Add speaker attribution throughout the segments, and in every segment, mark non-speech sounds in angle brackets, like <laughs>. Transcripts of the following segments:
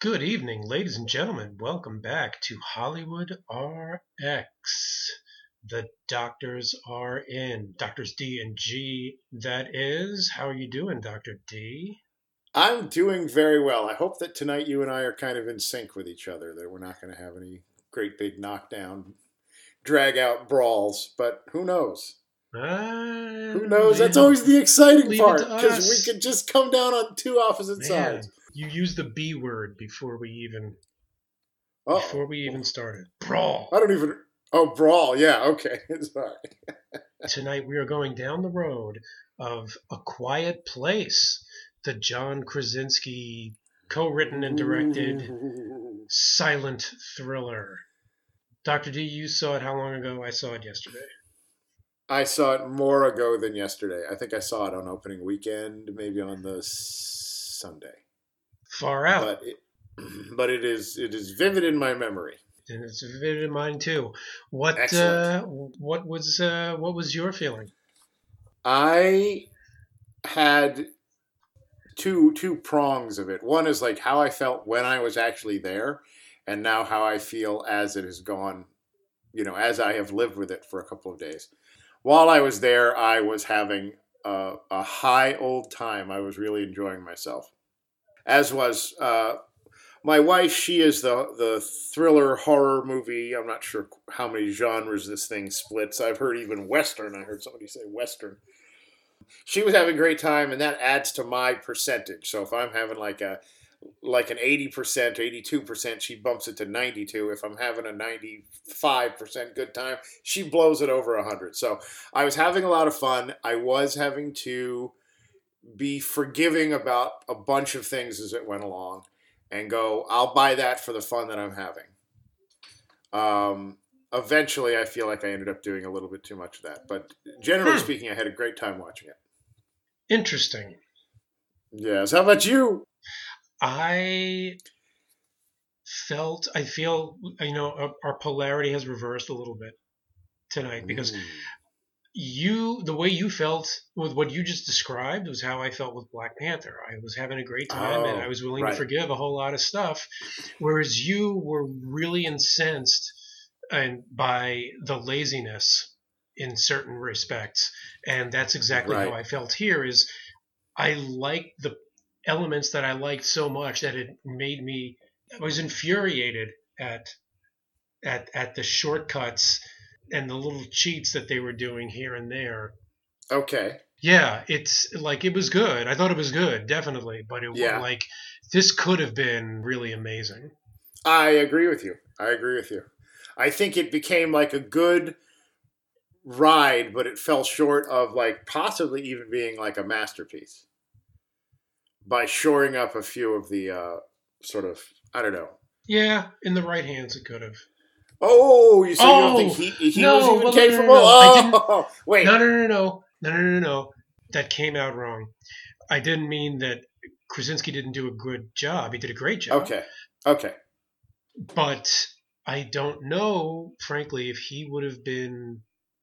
Speaker 1: Good evening, ladies and gentlemen. Welcome back to Hollywood RX. The doctors are in. Doctors D and G, that is. How are you doing, Dr. D?
Speaker 2: I'm doing very well. I hope that tonight you and I are kind of in sync with each other, that we're not going to have any great big knockdown, drag out brawls, but who knows?
Speaker 1: Uh,
Speaker 2: Who knows? That's always the exciting part because we could just come down on two opposite
Speaker 1: Man,
Speaker 2: sides.
Speaker 1: You used the B word before we even
Speaker 2: Oh,
Speaker 1: before we even started. Brawl.
Speaker 2: I don't even. Oh, brawl. Yeah. Okay. <laughs> Sorry.
Speaker 1: Tonight we are going down the road of A Quiet Place, the John Krasinski co-written and directed <laughs> silent thriller. Dr. D, you saw it how long ago? I saw it yesterday.
Speaker 2: I saw it more ago than yesterday. I think I saw it on opening weekend, maybe on the Sunday.
Speaker 1: Far out.
Speaker 2: But it, <clears throat> but it is it is vivid in my memory.
Speaker 1: and it's vivid in mine too. What uh, what was uh, what was your feeling?
Speaker 2: I had two two prongs of it. One is like how I felt when I was actually there, and now how I feel as it has gone. You know, as I have lived with it for a couple of days. While I was there, I was having a, a high old time. I was really enjoying myself. As was uh, my wife. She is the the thriller horror movie. I'm not sure how many genres this thing splits. I've heard even western. I heard somebody say western she was having a great time and that adds to my percentage so if i'm having like a like an 80% 82% she bumps it to 92 if i'm having a 95% good time she blows it over 100 so i was having a lot of fun i was having to be forgiving about a bunch of things as it went along and go i'll buy that for the fun that i'm having um, eventually i feel like i ended up doing a little bit too much of that but generally
Speaker 1: Hmm.
Speaker 2: speaking i had a great time watching it
Speaker 1: Interesting.
Speaker 2: Yes. How about you?
Speaker 1: I felt I feel you know our, our polarity has reversed a little bit tonight because
Speaker 2: Mm.
Speaker 1: You the way you felt with what you just described was how I felt with Black Panther. I was having a great time and
Speaker 2: Oh,
Speaker 1: I was willing
Speaker 2: right.
Speaker 1: to forgive a whole lot of stuff, whereas you were really incensed and by the laziness in certain respects, and that's exactly how I felt here. Is I liked the elements that I liked so much that it made me I was infuriated at at at the shortcuts and the little cheats that they were doing here and there.
Speaker 2: Okay.
Speaker 1: Yeah, it's like it was good. I thought it was good, definitely, but it
Speaker 2: Yeah.
Speaker 1: was like this could have been really amazing.
Speaker 2: I agree with you. I agree with you. I think it became like a good ride, but it fell short of like possibly even being like a masterpiece by shoring up a few of the uh, sort of I don't know.
Speaker 1: Yeah, in the right hands it could have.
Speaker 2: Oh, you say you don't
Speaker 1: Oh,
Speaker 2: think he, he
Speaker 1: no,
Speaker 2: was even
Speaker 1: well, no, no,
Speaker 2: oh, <laughs>
Speaker 1: no, no.
Speaker 2: Oh, wait.
Speaker 1: No, no, no, no, no, no, no, no. That came out wrong. I didn't mean that Krasinski didn't do a good job. He did a great job.
Speaker 2: Okay. Okay.
Speaker 1: but I don't know, frankly, if he would have been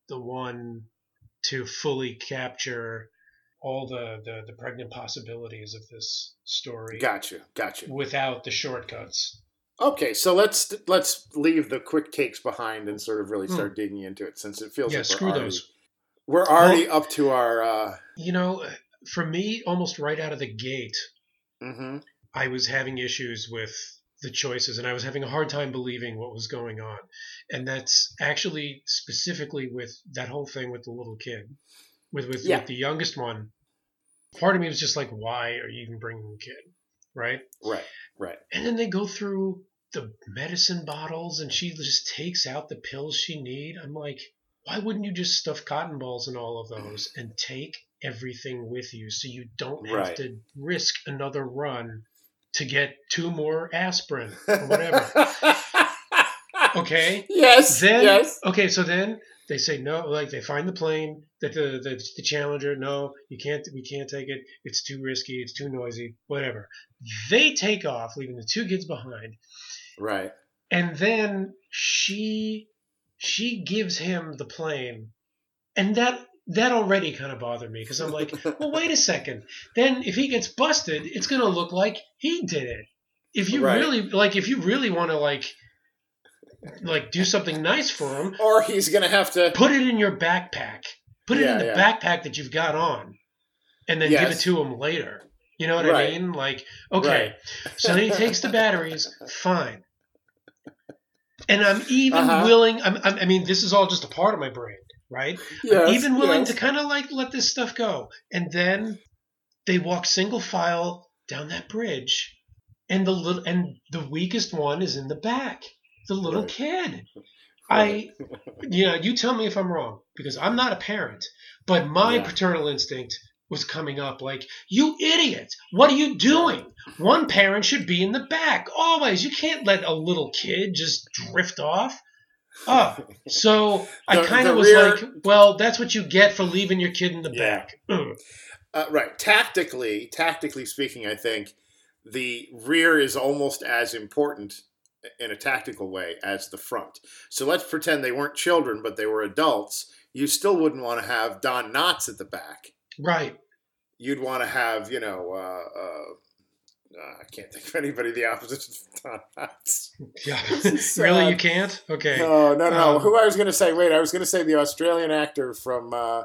Speaker 1: the one to fully capture all the, the, the pregnant possibilities of this story
Speaker 2: Got you. Got you.
Speaker 1: without the shortcuts.
Speaker 2: Okay, so let's let's leave the quick takes behind and sort of really
Speaker 1: Hmm.
Speaker 2: start digging into it since it feels
Speaker 1: Yeah,
Speaker 2: like
Speaker 1: screw
Speaker 2: we're already,
Speaker 1: those.
Speaker 2: we're already up to our. Uh,
Speaker 1: You know, for me, almost right out of the gate,
Speaker 2: mhm.
Speaker 1: I was having issues with the choices and I was having a hard time believing what was going on. And that's actually specifically with that whole thing with the little kid, with with,
Speaker 2: Yeah.
Speaker 1: with the youngest one. Part of me was just like, why are you even bringing the kid? Right.
Speaker 2: Right, right.
Speaker 1: And then they go through the medicine bottles and she just takes out the pills she need. I'm like, why wouldn't you just stuff cotton balls in all of those <clears throat> and take everything with you so you don't have
Speaker 2: Right.
Speaker 1: to risk another run to get two more aspirin or <laughs> whatever. <laughs> okay?
Speaker 2: yes,
Speaker 1: Then
Speaker 2: yes.
Speaker 1: okay, so then they say no, like they find the plane that the, the the challenger, no, you can't we can't take it. It's too risky, it's too noisy, whatever. They take off, leaving the two kids behind.
Speaker 2: Right.
Speaker 1: And then she she gives him the plane. And that that already kind of bothered me because I'm like, well, wait a <laughs> second. Then if he gets busted, it's going to look like he did it. if you
Speaker 2: Right.
Speaker 1: really like, if you really want to like, like do something nice for him, <laughs>
Speaker 2: Or he's gonna have to.
Speaker 1: put it in your backpack. Put it
Speaker 2: Yeah,
Speaker 1: in the
Speaker 2: yeah.
Speaker 1: backpack that you've got on, and then give it to him later. You know what
Speaker 2: Right.
Speaker 1: I mean? Like, okay, <laughs> so then he takes the batteries. Fine. And I'm even
Speaker 2: Uh-huh.
Speaker 1: willing. I'm, I'm, I mean, this is all just a part of my brain, right?
Speaker 2: Yes,
Speaker 1: even willing
Speaker 2: yes.
Speaker 1: to kind of like let this stuff go. And then they walk single file down that bridge, and the little and the weakest one is in the back, the little
Speaker 2: Right.
Speaker 1: kid. <laughs> I, yeah, you tell me if I'm wrong because I'm not a parent, but my
Speaker 2: Yeah.
Speaker 1: paternal instinct was coming up like, you idiot! What are you doing? One parent should be in the back always. You can't let a little kid just drift off. Oh, <laughs> so I kind of was
Speaker 2: rear-
Speaker 1: like, well, that's what you get for leaving your kid in the
Speaker 2: Yeah.
Speaker 1: back. Ugh.
Speaker 2: Uh, right. Tactically, tactically speaking, I think the rear is almost as important in a tactical way as the front. So let's pretend they weren't children, but they were adults. You still wouldn't want to have Don Knotts at the back.
Speaker 1: Right.
Speaker 2: You'd want to have, you know, uh, uh, uh, I can't think of anybody the opposite of Don Knotts.
Speaker 1: Yeah. <laughs>
Speaker 2: is
Speaker 1: really, you can't? Okay.
Speaker 2: No, no, no.
Speaker 1: Um,
Speaker 2: Who I was going to say? Wait, I was going to say the Australian actor from uh,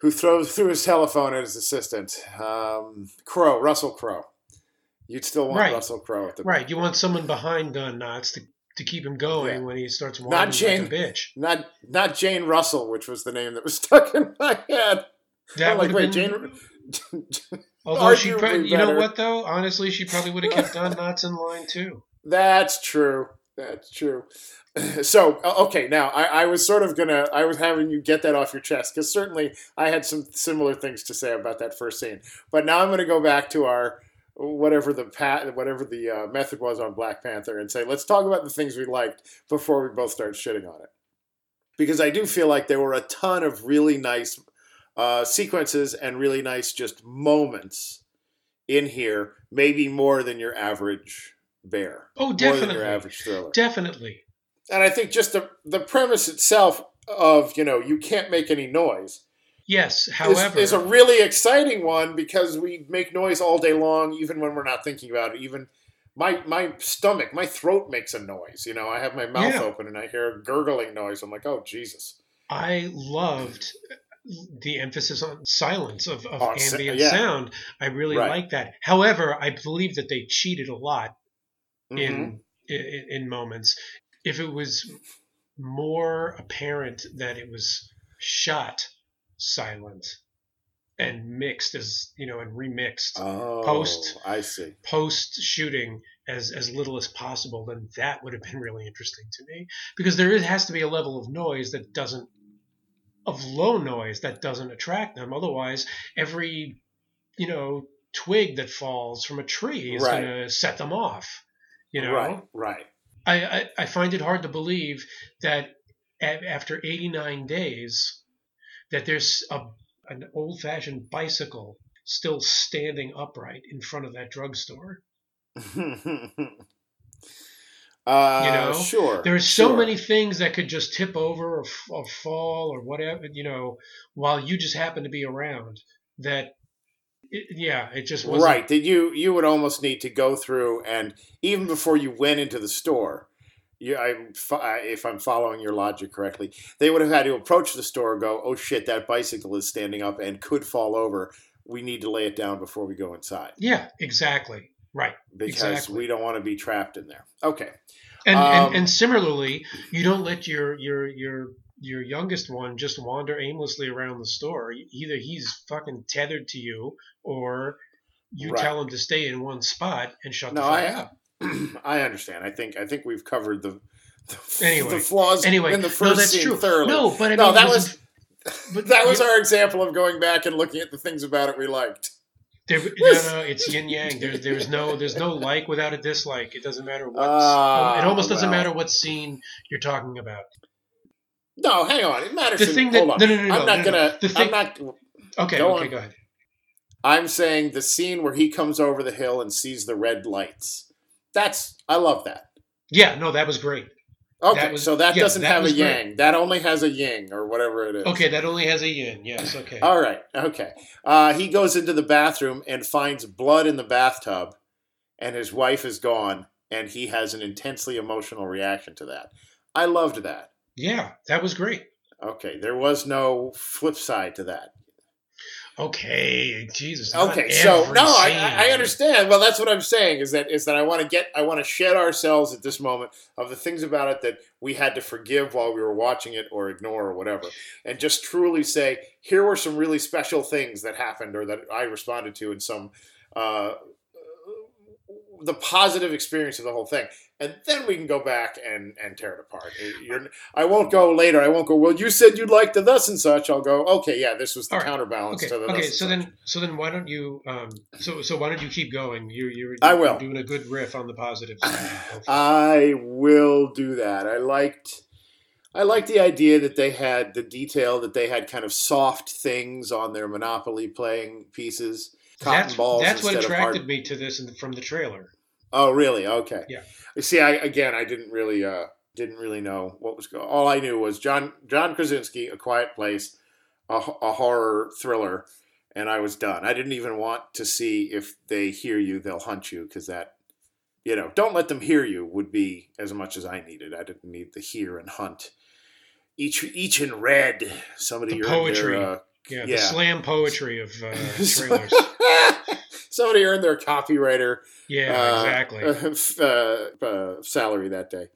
Speaker 2: who throws threw his telephone at his assistant, um, Crowe, Russell Crowe. You'd still want
Speaker 1: Right.
Speaker 2: Russell Crowe at the
Speaker 1: Right. You want someone behind Don Knotts to, to keep him going
Speaker 2: Yeah.
Speaker 1: when he starts whining
Speaker 2: Jane.
Speaker 1: like a bitch.
Speaker 2: Not not Jane Russell, which was the name that was <laughs> stuck in my head.
Speaker 1: That
Speaker 2: I'm like, wait,
Speaker 1: been,
Speaker 2: Jane. <laughs>
Speaker 1: Although she, probably, you know what though? Honestly, she probably would have kept Don Knotts <laughs> in line too.
Speaker 2: That's true. That's true. <clears throat> So okay, now I, I was sort of gonna I was having you get that off your chest because certainly I had some similar things to say about that first scene. But now I'm gonna go back to our whatever the pat whatever the uh, method was on Black Panther and say let's talk about the things we liked before we both start shitting on it. Because I do feel like there were a ton of really nice uh, sequences and really nice just moments in here, maybe more than your average bear.
Speaker 1: Oh,
Speaker 2: More than your average thriller.
Speaker 1: Definitely.
Speaker 2: And I think just the the premise itself of you know you can't make any noise
Speaker 1: Yes.
Speaker 2: is,
Speaker 1: However,
Speaker 2: is a really exciting one because we make noise all day long, even when we're not thinking about it. Even my my stomach, my throat makes a noise. You know, I have my mouth
Speaker 1: Yeah.
Speaker 2: open and I hear a gurgling noise. I'm like, oh Jesus!
Speaker 1: I loved the emphasis on silence of, of
Speaker 2: On
Speaker 1: ambient
Speaker 2: yeah.
Speaker 1: sound. I really
Speaker 2: Right.
Speaker 1: like that. However, I believe that they cheated a lot
Speaker 2: Mhm.
Speaker 1: in, in in moments. If it was more apparent that it was shot silent and mixed as you know and remixed
Speaker 2: oh,
Speaker 1: post-
Speaker 2: I see.
Speaker 1: post shooting as as little as possible, then that would have been really interesting to me because there is, has to be a level of noise that doesn't of low noise that doesn't attract them. Otherwise, every you know twig that falls from a tree is
Speaker 2: Right.
Speaker 1: going to set them off. You know,
Speaker 2: Right, right.
Speaker 1: I, I I find it hard to believe that after 89 days that there's a an old fashioned bicycle still standing upright in front of that drugstore. <laughs>
Speaker 2: uh,
Speaker 1: You know,
Speaker 2: sure.
Speaker 1: There's so
Speaker 2: sure.
Speaker 1: many things that could just tip over or, or fall or whatever, you know, while you just happen to be around. That, it, yeah, it just wasn't.
Speaker 2: right that you you would almost need to go through and even before you went into the store you, I'm, if I'm following your logic correctly, they would have had to approach the store and go, "Oh shit, that bicycle is standing up and could fall over. We need to lay it down before we go inside
Speaker 1: Yeah, exactly. Right.
Speaker 2: because
Speaker 1: Exactly.
Speaker 2: we don't want to be trapped in there." Okay,
Speaker 1: And,
Speaker 2: Um,
Speaker 1: and and similarly, you don't let your your your your youngest one just wander aimlessly around the store. Either he's fucking tethered to you, or you
Speaker 2: Right.
Speaker 1: tell him to stay in one spot and shut
Speaker 2: no,
Speaker 1: the fuck
Speaker 2: I
Speaker 1: up. <clears throat>
Speaker 2: I understand. I think I think we've covered the the,
Speaker 1: Anyway.
Speaker 2: the flaws
Speaker 1: Anyway,
Speaker 2: in the
Speaker 1: no,
Speaker 2: first
Speaker 1: that's
Speaker 2: scene
Speaker 1: true.
Speaker 2: thoroughly.
Speaker 1: No, but I
Speaker 2: no,
Speaker 1: mean,
Speaker 2: that was
Speaker 1: but
Speaker 2: that was our example of going back and looking at the things about it we liked.
Speaker 1: There, <laughs> no, no, it's yin yang. There, there's no, there's no like without a dislike. It doesn't matter what.
Speaker 2: Ah,
Speaker 1: it almost doesn't
Speaker 2: well.
Speaker 1: matter what scene you're talking about.
Speaker 2: No, hang on. It matters.
Speaker 1: The thing that-
Speaker 2: hold on.
Speaker 1: no, no, no, no,
Speaker 2: I'm not
Speaker 1: no, no.
Speaker 2: gonna.
Speaker 1: The thing-
Speaker 2: I'm not.
Speaker 1: Okay,
Speaker 2: Go
Speaker 1: okay,
Speaker 2: on.
Speaker 1: go ahead.
Speaker 2: I'm saying the scene where he comes over the hill and sees the red lights. That's. I love that.
Speaker 1: Yeah, no, that was great.
Speaker 2: Okay,
Speaker 1: That was-
Speaker 2: so that
Speaker 1: yeah,
Speaker 2: doesn't
Speaker 1: that
Speaker 2: have a
Speaker 1: was great.
Speaker 2: yang. That only has a yang or whatever it is.
Speaker 1: Okay, that only has a yin. Yes, okay.
Speaker 2: All right. Okay. Uh, he goes into the bathroom and finds blood in the bathtub, and his wife is gone, and he has an intensely emotional reaction to that. I loved that.
Speaker 1: Yeah, that was great.
Speaker 2: Okay, there was no flip side to that.
Speaker 1: Okay, Jesus.
Speaker 2: Okay, so no, I. I understand. Well, that's what I'm saying is that is that I want to get I want to shed ourselves at this moment of the things about it that we had to forgive while we were watching it or ignore or whatever, and just truly say here were some really special things that happened or that I responded to in some uh, the positive experience of the whole thing, and then we can go back and and tear it apart. You're, I won't go later. I won't go. Well, you said you'd like the thus and such. I'll go. Okay, yeah, this was the
Speaker 1: right.
Speaker 2: counterbalance
Speaker 1: Okay,
Speaker 2: to the.
Speaker 1: okay.
Speaker 2: thus and
Speaker 1: So
Speaker 2: such.
Speaker 1: then, so then, why don't you? Um, so, so why don't you keep going? You, you're,
Speaker 2: I will.
Speaker 1: doing a good riff on the positives. <sighs>
Speaker 2: I will do that. I liked I liked the idea that they had the detail that they had kind of soft things on their Monopoly playing pieces. Cotton
Speaker 1: that's
Speaker 2: balls
Speaker 1: that's what attracted
Speaker 2: hard-
Speaker 1: me to this in the, from the trailer.
Speaker 2: Oh, really? Okay.
Speaker 1: Yeah.
Speaker 2: See, I again, I didn't really, uh, didn't really know what was going. All I knew was John John Krasinski, A Quiet Place, a horror thriller, and I was done. I didn't even want to see if they hear you, they'll hunt you, because that, you know, don't let them hear you would be as much as I needed. I didn't need the hear and hunt. Each each in red. Somebody
Speaker 1: The poetry.
Speaker 2: Their, uh,
Speaker 1: Yeah,
Speaker 2: Yeah.
Speaker 1: the slam poetry of uh, <laughs> trailers.
Speaker 2: Somebody earned their copywriter
Speaker 1: Yeah,
Speaker 2: uh,
Speaker 1: exactly. <laughs>
Speaker 2: uh, uh, salary that day.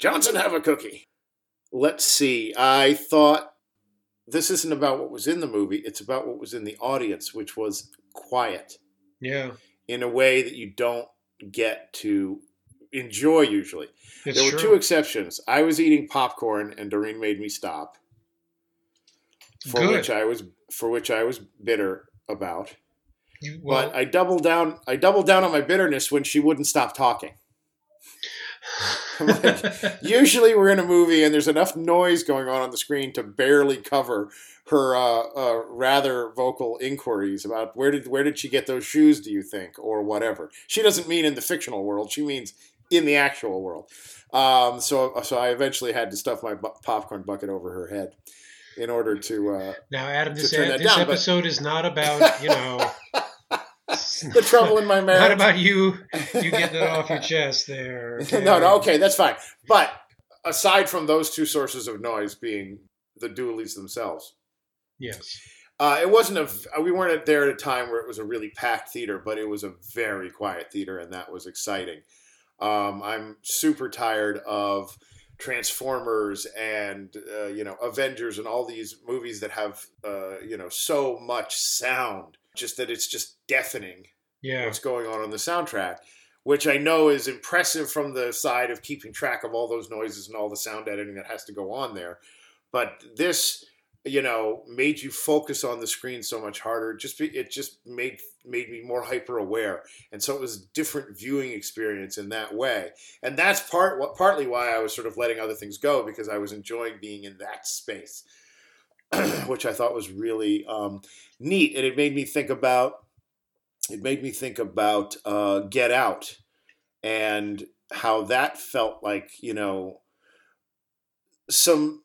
Speaker 2: Johnson, have a cookie. Let's see. I thought this isn't about what was in the movie, it's about what was in the audience, which was quiet
Speaker 1: Yeah,
Speaker 2: in a way that you don't get to enjoy usually.
Speaker 1: it's
Speaker 2: there were
Speaker 1: true.
Speaker 2: two exceptions. I was eating popcorn and Doreen made me stop. For
Speaker 1: Good.
Speaker 2: which I was for which I was bitter about.
Speaker 1: You- well,
Speaker 2: but I doubled down I doubled down on my bitterness when she wouldn't stop talking. <laughs> Usually we're in a movie and there's enough noise going on on the screen to barely cover her uh, uh, rather vocal inquiries about where did where did she get those shoes? Do you think or whatever? She doesn't mean in the fictional world. She means in the actual world. Um, so so I eventually had to stuff my bu- popcorn bucket over her head in order to uh,
Speaker 1: now, Adam, this, ad-
Speaker 2: that
Speaker 1: this
Speaker 2: down, but-
Speaker 1: episode is not about you know <laughs> <laughs>
Speaker 2: the trouble in my marriage.
Speaker 1: Not about you. You get that off your <laughs> chest there. <laughs>
Speaker 2: no, no, okay, that's fine. But aside from those two sources of noise being the doolies themselves,
Speaker 1: Yes.
Speaker 2: uh, it wasn't a. We weren't there at a time where it was a really packed theater, but it was a very quiet theater, and that was exciting. Um, I'm super tired of Transformers and uh, you know Avengers and all these movies that have uh, you know so much sound, just that it's just deafening
Speaker 1: Yeah.
Speaker 2: what's going on on the soundtrack, which I know is impressive from the side of keeping track of all those noises and all the sound editing that has to go on there. But this, you know, made you focus on the screen so much harder. Just be, it just made made me more hyper aware, and so it was a different viewing experience in that way. And that's part what partly why I was sort of letting other things go because I was enjoying being in that space, <clears throat> which I thought was really um, neat, and it made me think about it made me think about uh, Get Out and how that felt like you know some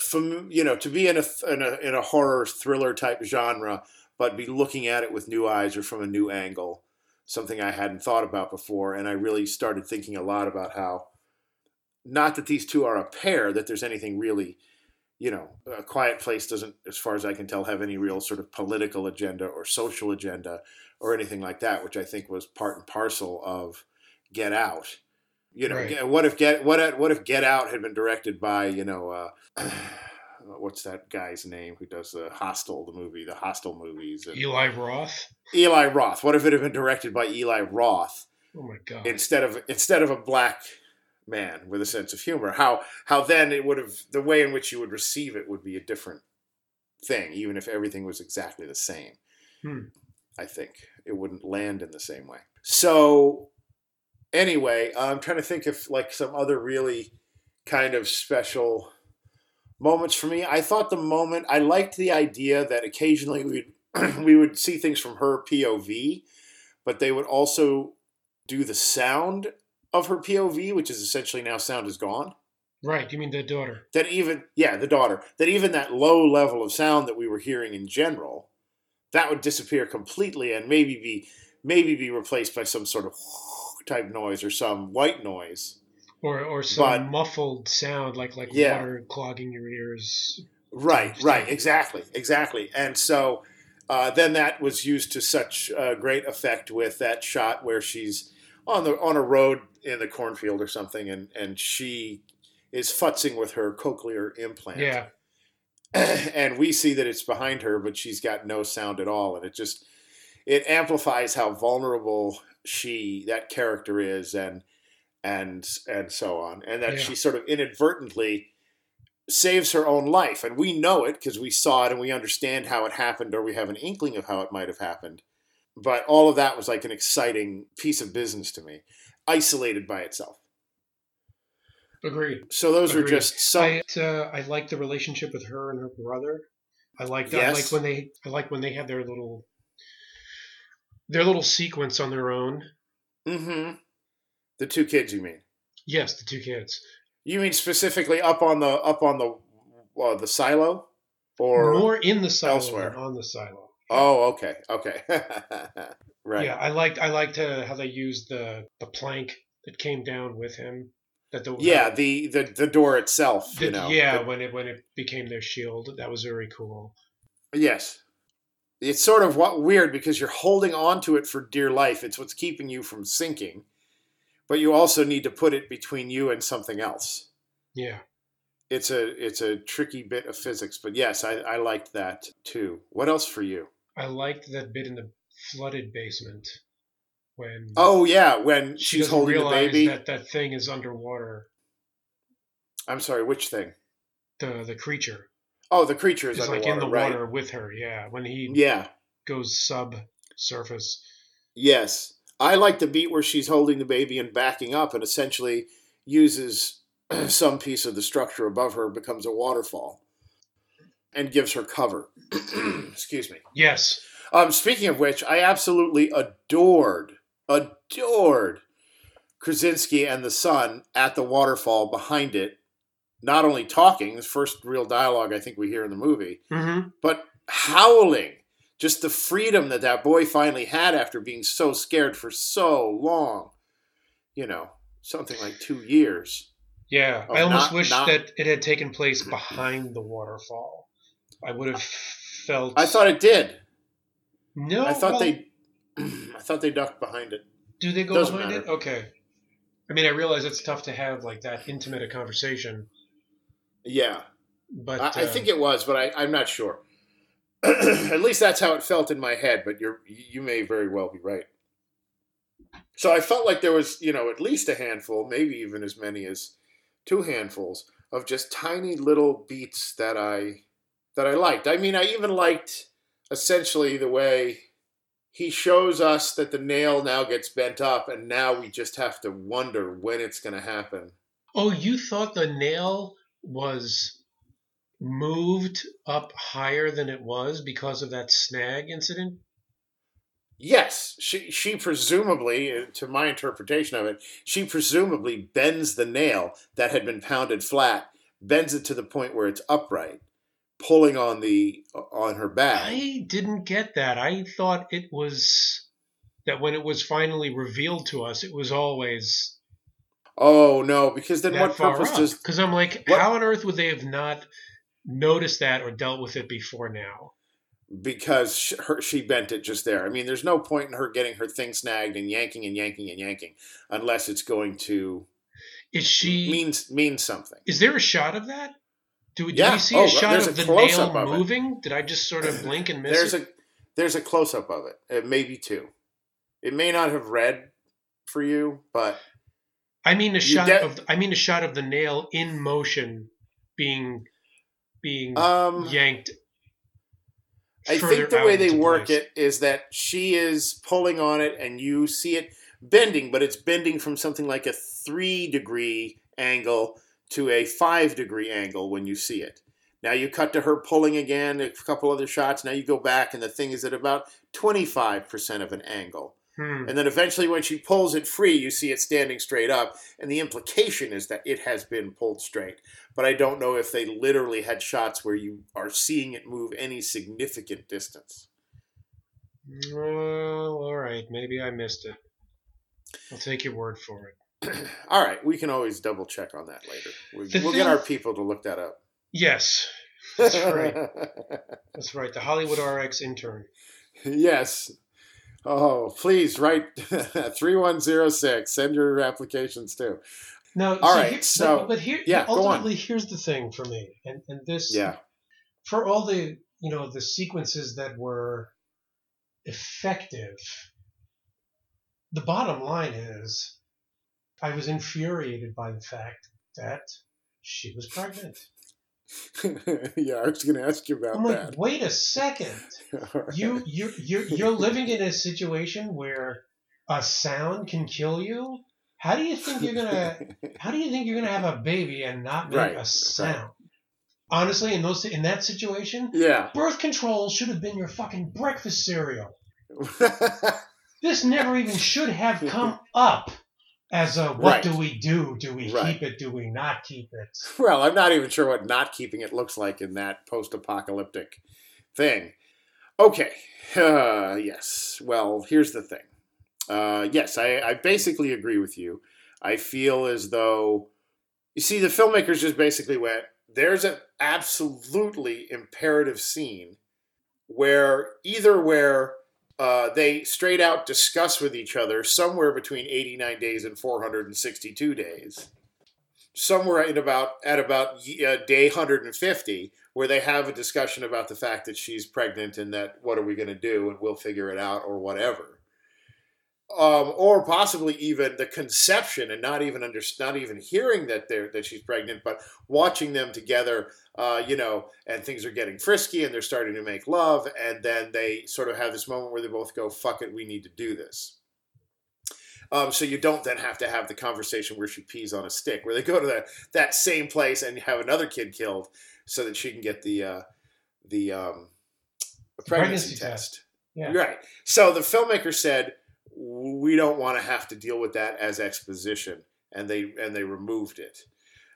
Speaker 2: from you know to be in a, in a in a horror thriller type genre but be looking at it with new eyes or from a new angle something I hadn't thought about before and I really started thinking a lot about how not that these two are a pair that there's anything really you know, a quiet place doesn't, as far as I can tell, have any real sort of political agenda or social agenda or anything like that, which I think was part and parcel of Get Out. You know,
Speaker 1: Right.
Speaker 2: Get- what if Get what if, what if Get Out had been directed by you know, uh, <sighs> what's that guy's name who does the Hostel, the movie, the Hostel movies, and
Speaker 1: Eli Roth.
Speaker 2: Eli Roth. What if it had been directed by Eli Roth?
Speaker 1: Oh my god.
Speaker 2: instead of instead of a black man with a sense of humor. How how then it would have the way in which you would receive it would be a different thing even if everything was exactly the same
Speaker 1: Hmm.
Speaker 2: i think. It wouldn't land in the same way. So anyway i'm trying to think if like some other really kind of special moments for me. I thought the moment i liked the idea that occasionally we'd <clears throat> we would see things from her pov but they would also do the sound of her POV, which is essentially now sound is gone.
Speaker 1: right. You mean the daughter?
Speaker 2: That even, yeah, the daughter, that even that low level of sound that we were hearing in general, that would disappear completely and maybe be maybe be replaced by some sort of <laughs> type noise or some white noise.
Speaker 1: Or or some
Speaker 2: But-
Speaker 1: muffled sound like like
Speaker 2: Yeah.
Speaker 1: water clogging your ears.
Speaker 2: Right, right, exactly, exactly. And so uh, then that was used to such uh, great effect with that shot where she's on the on a road in the cornfield or something, and and she is futzing with her cochlear implant.
Speaker 1: Yeah. <clears throat>
Speaker 2: and we see that it's behind her, but she's got no sound at all, and it just it amplifies how vulnerable she that character is, and and and so on, and that
Speaker 1: Yeah.
Speaker 2: she sort of inadvertently saves her own life, and we know it because we saw it and we understand how it happened, or we have an inkling of how it might have happened. But all of that was like an exciting piece of business to me, isolated by itself.
Speaker 1: Agreed.
Speaker 2: So those are just some.
Speaker 1: I uh, I like the relationship with her and her brother. I like that. I like when they I like when they have their little their little sequence on their own.
Speaker 2: Mm-hmm. The two kids, you mean?
Speaker 1: Yes, the two kids.
Speaker 2: You mean specifically up on the up on the uh, the silo, or
Speaker 1: More in the silo
Speaker 2: elsewhere.
Speaker 1: on the silo.
Speaker 2: Oh, okay, okay, <laughs> right.
Speaker 1: Yeah, I liked I liked uh, how they used the the plank that came down with him. That the
Speaker 2: Yeah, the, the the door itself,
Speaker 1: the-
Speaker 2: you know.
Speaker 1: yeah
Speaker 2: the-
Speaker 1: when it when it became their shield. That was very cool.
Speaker 2: yes. It's sort of what weird because you're holding on to it for dear life. It's what's keeping you from sinking, but you also need to put it between you and something else.
Speaker 1: Yeah.
Speaker 2: It's a it's a tricky bit of physics, but yes, I, I liked that too. What else for you?
Speaker 1: I liked that bit in the flooded basement when
Speaker 2: Oh yeah, when
Speaker 1: she
Speaker 2: she's holding the baby.
Speaker 1: that that thing is underwater.
Speaker 2: I'm sorry, which thing?
Speaker 1: The the creature
Speaker 2: Oh, the creature is
Speaker 1: is like in the
Speaker 2: right?
Speaker 1: water with her. Yeah, when he
Speaker 2: Yeah.
Speaker 1: goes sub surface.
Speaker 2: Yes. I like the beat where she's holding the baby and backing up and essentially uses <clears throat> some piece of the structure above her becomes a waterfall and gives her cover. <clears throat> Excuse me.
Speaker 1: Yes.
Speaker 2: Um, speaking of which, I absolutely adored, adored Krasinski and the son at the waterfall behind it, not only talking, the first real dialogue I think we hear in the movie,
Speaker 1: Mm-hmm.
Speaker 2: but howling. Just the freedom that that boy finally had after being so scared for so long. You know, something like two years.
Speaker 1: Yeah, I almost
Speaker 2: not-
Speaker 1: wish
Speaker 2: not-
Speaker 1: that it had taken place behind the waterfall. I would have felt.
Speaker 2: I thought it did.
Speaker 1: no.
Speaker 2: I thought
Speaker 1: well,
Speaker 2: they. <clears throat> I thought they ducked behind it.
Speaker 1: do. They go
Speaker 2: Doesn't
Speaker 1: behind it. Okay. I mean, I realize it's tough to have like that intimate a conversation,
Speaker 2: Yeah,
Speaker 1: but
Speaker 2: I, I
Speaker 1: uh,
Speaker 2: think it was, but I, I'm not sure. <clears throat> At least that's how it felt in my head. But you're you may very well be right. So I felt like there was, you know, at least a handful, maybe even as many as two handfuls of just tiny little beats that I that I liked. I mean, I even liked essentially the way he shows us that the nail now gets bent up, and now we just have to wonder when it's going to happen.
Speaker 1: Oh, you thought the nail was moved up higher than it was because of that snag incident?
Speaker 2: Yes, she she presumably, to my interpretation of it, she presumably bends the nail that had been pounded flat, bends it to the point where it's upright, pulling on the on her back.
Speaker 1: I didn't get that. I thought it was that when it was finally revealed to us, it was always
Speaker 2: Oh no, because then what purpose does?
Speaker 1: Because I'm like,
Speaker 2: what-
Speaker 1: how on earth would they have not noticed that or dealt with it before now?
Speaker 2: Because sh her, she bent it just there. I mean, there's no point in her getting her thing snagged and yanking and yanking and yanking, unless it's going to
Speaker 1: Is she?
Speaker 2: means means something.
Speaker 1: is there a shot of that? Do, do
Speaker 2: Yeah.
Speaker 1: we see
Speaker 2: Oh,
Speaker 1: a shot of
Speaker 2: a
Speaker 1: the nail
Speaker 2: of it.
Speaker 1: moving? Did I just sort of <clears throat> blink and miss
Speaker 2: There's
Speaker 1: it?
Speaker 2: a there's a close up of it. It may be two. It may not have read for you, but
Speaker 1: I mean a shot
Speaker 2: get-
Speaker 1: of I mean a shot of the nail in motion being being
Speaker 2: um,
Speaker 1: yanked.
Speaker 2: I think the way they work
Speaker 1: place.
Speaker 2: it is that she is pulling on it and you see it bending, but it's bending from something like a three degree angle to a five degree angle when you see it. Now you cut to her pulling again, a couple other shots. Now you go back, and the thing is at about 25% of an angle.
Speaker 1: Hmm.
Speaker 2: And then eventually, when she pulls it free, you see it standing straight up. And the implication is that it has been pulled straight. But I don't know if they literally had shots where you are seeing it move any significant distance.
Speaker 1: Well, all right. Maybe I missed it. I'll take your word for it. <clears throat>
Speaker 2: All right, we can always double check on that later. We,
Speaker 1: The
Speaker 2: we'll get our people to look that up.
Speaker 1: Yes, that's right. <laughs> That's right. The Hollywood RX intern.
Speaker 2: yes. Oh, please write <laughs> 3106. Send your applications too.
Speaker 1: No,
Speaker 2: All
Speaker 1: see,
Speaker 2: right,
Speaker 1: here-
Speaker 2: so-
Speaker 1: but, but here,
Speaker 2: yeah,
Speaker 1: ultimately, here's the thing for me, and and this,
Speaker 2: Yeah.
Speaker 1: for all the you know the sequences that were effective, the bottom line is, I was infuriated by the fact that she was pregnant. <laughs>
Speaker 2: yeah, I was going to ask you about that.
Speaker 1: I'm like,
Speaker 2: that.
Speaker 1: wait a second.
Speaker 2: Right. <laughs>
Speaker 1: You you you you're living in a situation where a sound can kill you. How do you think you're gonna <laughs> How do you think you're gonna have a baby and not make
Speaker 2: Right,
Speaker 1: a
Speaker 2: right.
Speaker 1: sound? Honestly, in those in that situation,
Speaker 2: yeah.
Speaker 1: birth control should have been your fucking breakfast cereal. This never even should have come up as a what
Speaker 2: Right.
Speaker 1: do we do? Do we
Speaker 2: Right.
Speaker 1: keep it? Do we not keep it? <laughs>
Speaker 2: well, I'm not even sure what not keeping it looks like in that post-apocalyptic thing. Okay. <sighs> Uh, yes. Well, here's the thing. Uh, yes, I, I basically agree with you. I feel as though you see the filmmakers just basically went. There's an absolutely imperative scene where either where uh, they straight out discuss with each other somewhere between 89 days and 462 days. Somewhere in about at about uh, day 150 where they have a discussion about the fact that she's pregnant and that what are we going to do and we'll figure it out or whatever. Um, or possibly even the conception and not even under, not even hearing that they're that she's pregnant but watching them together uh, you know and things are getting frisky and they're starting to make love and then they sort of have this moment where they both go fuck it we need to do this um, so you don't then have to have the conversation where she pees on a stick, where they go to that that same place and have another kid killed so that she can get the uh, the um, pregnancy,
Speaker 1: Pregnancy
Speaker 2: test.
Speaker 1: test. Yeah.
Speaker 2: Right. So the filmmaker said we don't want to have to deal with that as exposition, and they and they removed it,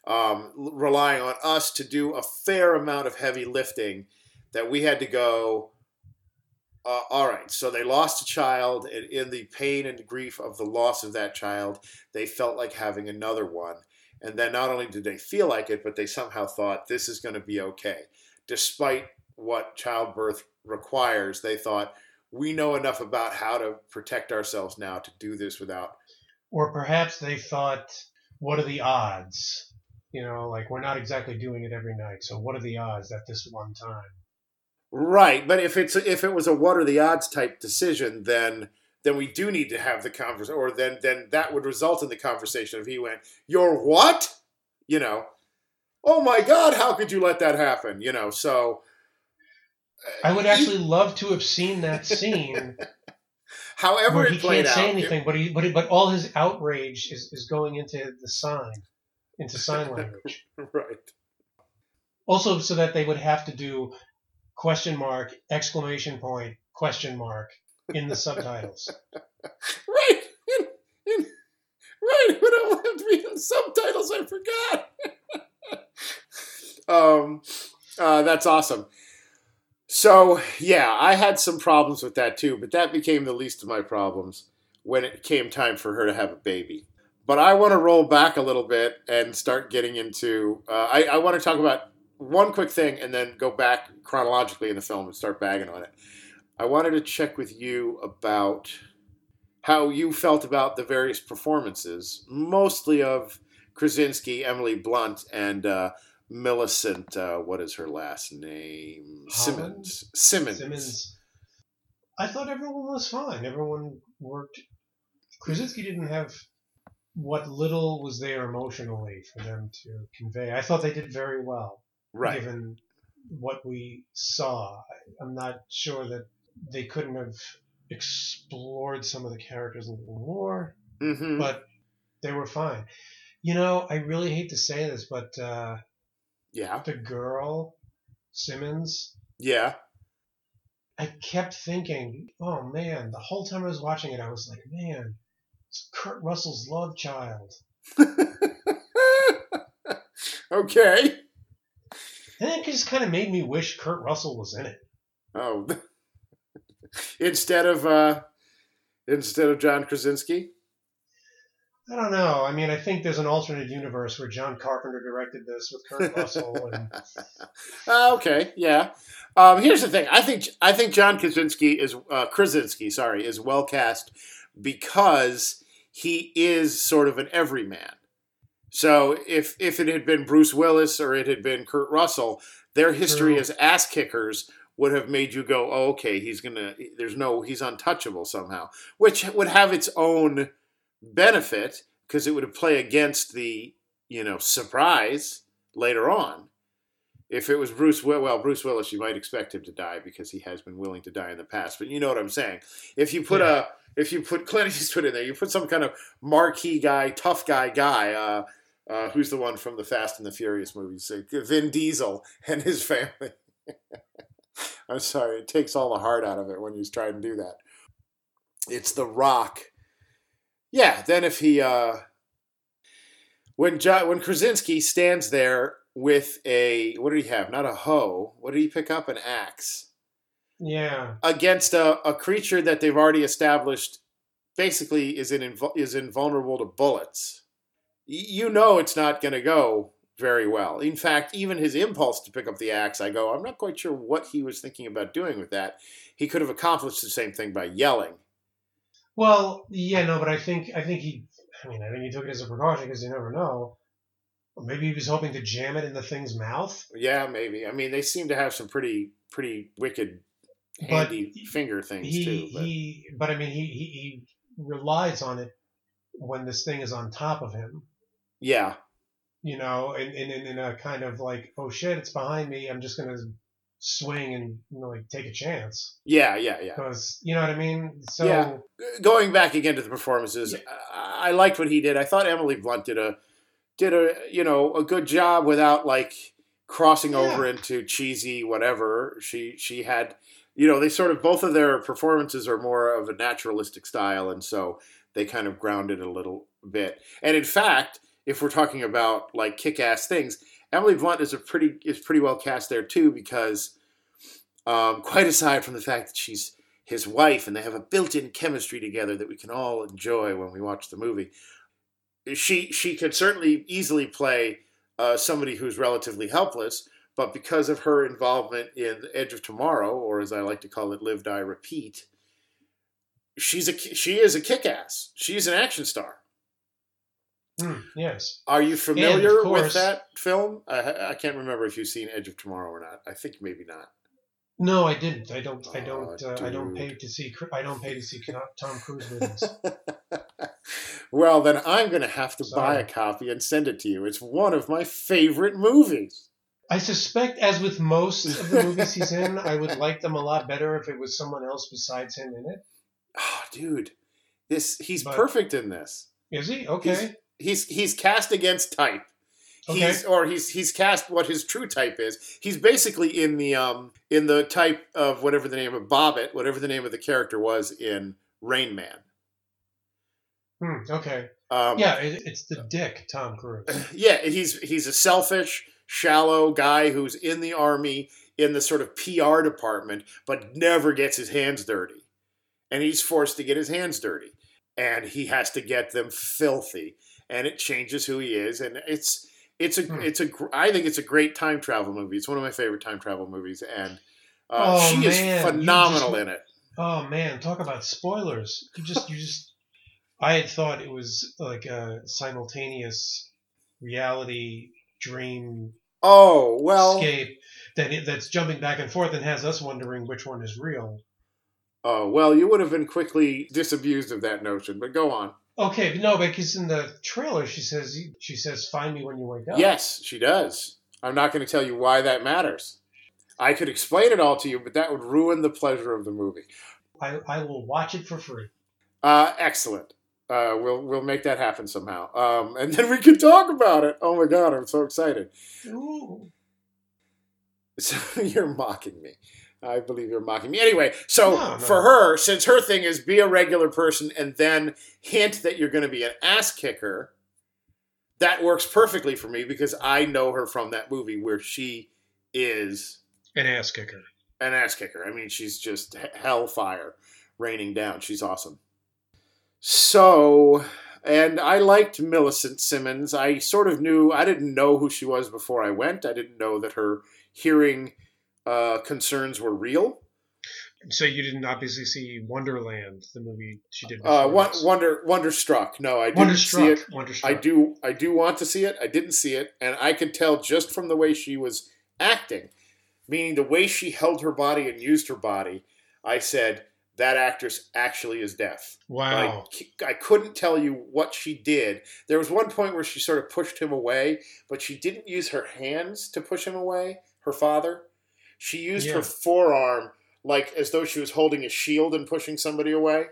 Speaker 2: um, relying on us to do a fair amount of heavy lifting. That we had to go. Uh, all right, so they lost a child, and in the pain and grief of the loss of that child, they felt like having another one. And then not only did they feel like it, but they somehow thought this is going to be okay. Despite what childbirth requires, they thought we know enough about how to protect ourselves now to do this without.
Speaker 1: Or perhaps they thought, what are the odds? You know, like we're not exactly doing it every night, so what are the odds at this one time?
Speaker 2: Right, but if it's if it was a what are the odds type decision, then then we do need to have the conversation, or then then that would result in the conversation if he went, "You're what?" You know, oh my God, how could you let that happen? You know, so uh,
Speaker 1: I would actually love to have seen that scene <laughs>
Speaker 2: however
Speaker 1: he can't say
Speaker 2: out,
Speaker 1: anything, but he but he, but all his outrage is, is going into the sign, into sign language. <laughs>
Speaker 2: right?
Speaker 1: Also, so that they would have to do question mark exclamation point question mark in the subtitles. <laughs>
Speaker 2: Right, in, in, right. It would all have to be in subtitles. I forgot. <laughs> um, uh, that's awesome. So yeah, I had some problems with that too, but that became the least of my problems when it came time for her to have a baby. But I want to roll back a little bit and start getting into. Uh, I, I want to talk about one quick thing and then go back chronologically in the film and start bagging on it. I wanted to check with you about how you felt about the various performances, mostly of Krasinski, Emily Blunt, and uh, Millicent. Uh, what is her last name? Simmonds. Simmonds.
Speaker 1: Simmonds. I thought everyone was fine. Everyone worked. Krasinski didn't have what little was there emotionally for them to convey. I thought they did very well,
Speaker 2: Right.
Speaker 1: given what we saw. I'm not sure that they couldn't have explored some of the characters a little more,
Speaker 2: hmm
Speaker 1: but they were fine. You know, I really hate to say this, but uh,
Speaker 2: yeah.
Speaker 1: the girl, Simmonds,
Speaker 2: Yeah.
Speaker 1: I kept thinking, oh man, the whole time I was watching it, I was like, man, it's Kurt Russell's love child. <laughs>
Speaker 2: okay.
Speaker 1: And it just kind of made me wish Kurt Russell was in it.
Speaker 2: Oh. <laughs> instead of uh, instead of John Krasinski.
Speaker 1: I don't know. I mean, I think there's an alternate universe where John Carpenter directed this with Kurt Russell, and <laughs>
Speaker 2: Uh, okay, yeah. Um, here's the thing. I think I think John Krasinski is uh, Krasinski, sorry, is well cast because he is sort of an everyman. So if if it had been Bruce Willis or it had been Kurt Russell, their history
Speaker 1: True.
Speaker 2: as ass kickers would have made you go, oh, okay, he's gonna. There's no, he's untouchable somehow, which would have its own benefit because it would play against the you know surprise later on. If it was Bruce, Will- well, Bruce Willis, you might expect him to die because he has been willing to die in the past. But you know what I'm saying. If you put a, if you put <laughs> Clint Eastwood in there, you put some kind of marquee guy, tough guy guy. Uh, uh, who's the one from the Fast and the Furious movies? Uh, Vin Diesel and his <laughs> family. <laughs> I'm sorry, it takes all the heart out of it when you try and do that. It's The Rock. Yeah, then if he, uh, when jo- when Krasinski stands there with a what did he have? Not a hoe. What did he pick up? An axe
Speaker 1: yeah,
Speaker 2: against a, a creature that they've already established basically is in is invulnerable to bullets. You know it's not going to go very well. In fact, even his impulse to pick up the axe, I go, I'm not quite sure what he was thinking about doing with that. He could have accomplished the same thing by yelling.
Speaker 1: Well, yeah, no, but I think I think he. I mean, I think he took it as a precaution because you never know. Or maybe he was hoping to jam it in the thing's mouth.
Speaker 2: Yeah, maybe. I mean, they seem to have some pretty pretty wicked
Speaker 1: But
Speaker 2: handy finger things
Speaker 1: He
Speaker 2: too. But.
Speaker 1: he, but I mean, he, he he relies on it when this thing is on top of him.
Speaker 2: yeah,
Speaker 1: You know, in in in a kind of like, oh shit, it's behind me. I'm just gonna swing and you know, like take a chance
Speaker 2: yeah, yeah, yeah.
Speaker 1: because you know what I mean. So
Speaker 2: Yeah. going back again to the performances, I, I liked what he did. I thought Emily Blunt did a did a you know a good job without like crossing
Speaker 1: Yeah.
Speaker 2: over into cheesy whatever. She she had you know they sort of both of their performances are more of a naturalistic style, and so they kind of grounded a little bit. And in fact, if we're talking about like kick ass things, Emily Blunt is a pretty is pretty well cast there too because um, <laughs> quite aside from the fact that she's his wife and they have a built-in chemistry together that we can all enjoy when we watch the movie. She she could certainly easily play uh, somebody who's relatively helpless, but because of her involvement in Edge of Tomorrow, or as I like to call it, Live Die Repeat, she's a she is a kick-ass. She's an action star.
Speaker 1: hmm, yes,
Speaker 2: Are you familiar with that film? I, I can't remember if you've seen Edge of Tomorrow or not. I think maybe not.
Speaker 1: No, I didn't. I don't. I don't. Uh, I don't pay to see. I don't pay to see Tom Cruise <laughs> movies.
Speaker 2: well, then I'm going to have to buy a copy and send it to you. It's one of my favorite movies.
Speaker 1: I suspect, as with most of the movies he's in, I would like them a lot better if it was someone else besides him in it.
Speaker 2: Oh, dude, this he's
Speaker 1: But-
Speaker 2: perfect in this.
Speaker 1: Is he? Okay.
Speaker 2: He's he's cast against type.
Speaker 1: Okay.
Speaker 2: He's or he's he's cast what his true type is. He's basically in the um in the type of whatever the name of Babbitt, whatever the name of the character was in Rain Man.
Speaker 1: Hmm, okay.
Speaker 2: Um,
Speaker 1: Yeah, it, it's the dick, Tom Cruise. <laughs>
Speaker 2: yeah, he's he's a selfish, shallow guy who's in the army in the sort of PR department, but never gets his hands dirty, and he's forced to get his hands dirty, and he has to get them filthy, and it changes who he is, and it's it's a
Speaker 1: Hmm.
Speaker 2: it's a I think it's a great time travel movie. It's one of my favorite time travel movies, and uh,
Speaker 1: Oh,
Speaker 2: she
Speaker 1: man,
Speaker 2: is phenomenal
Speaker 1: just-
Speaker 2: in it.
Speaker 1: Oh man, talk about spoilers. You just, you just. I had thought it was like a simultaneous reality dream
Speaker 2: Oh well,
Speaker 1: escape that it, that's jumping back and forth and has us wondering which one is real.
Speaker 2: oh well, you would have been quickly disabused of that notion, but go on.
Speaker 1: Okay, but no, because in the trailer she says she says find me when you wake up.
Speaker 2: Yes, she does. I'm not going to tell you why that matters. I could explain it all to you, but that would ruin the pleasure of the movie.
Speaker 1: I, I will watch it for free.
Speaker 2: Uh, excellent. Uh, we'll we'll make that happen somehow, um, and then we can talk about it. Oh my god, I'm so excited!
Speaker 1: Ooh.
Speaker 2: So <laughs> you're mocking me. I believe you're mocking me. Anyway, so
Speaker 1: No, no.
Speaker 2: for her, since her thing is be a regular person and then hint that you're going to be an ass kicker, that works perfectly for me because I know her from that movie where she is
Speaker 1: An ass kicker.
Speaker 2: an ass kicker. I mean, she's just hellfire raining down. She's awesome. So, and I liked Millicent Simmonds. I sort of knew, I didn't know who she was before I went. I didn't know that her hearing uh, concerns were real.
Speaker 1: So you didn't obviously see Wonderland, the movie she did.
Speaker 2: Uh,
Speaker 1: before
Speaker 2: Won-
Speaker 1: this.
Speaker 2: Wonder Wonderstruck. No, I didn't see it.
Speaker 1: Wonderstruck.
Speaker 2: I do I do want to see it. I didn't see it, and I could tell just from the way she was acting, meaning the way she held her body and used her body. I said that actress actually is deaf.
Speaker 1: Wow.
Speaker 2: I, I couldn't tell you what she did. There was one point where she sort of pushed him away, but she didn't use her hands to push him away. Her father, she used
Speaker 1: Yeah.
Speaker 2: her forearm like as though she was holding a shield and pushing somebody away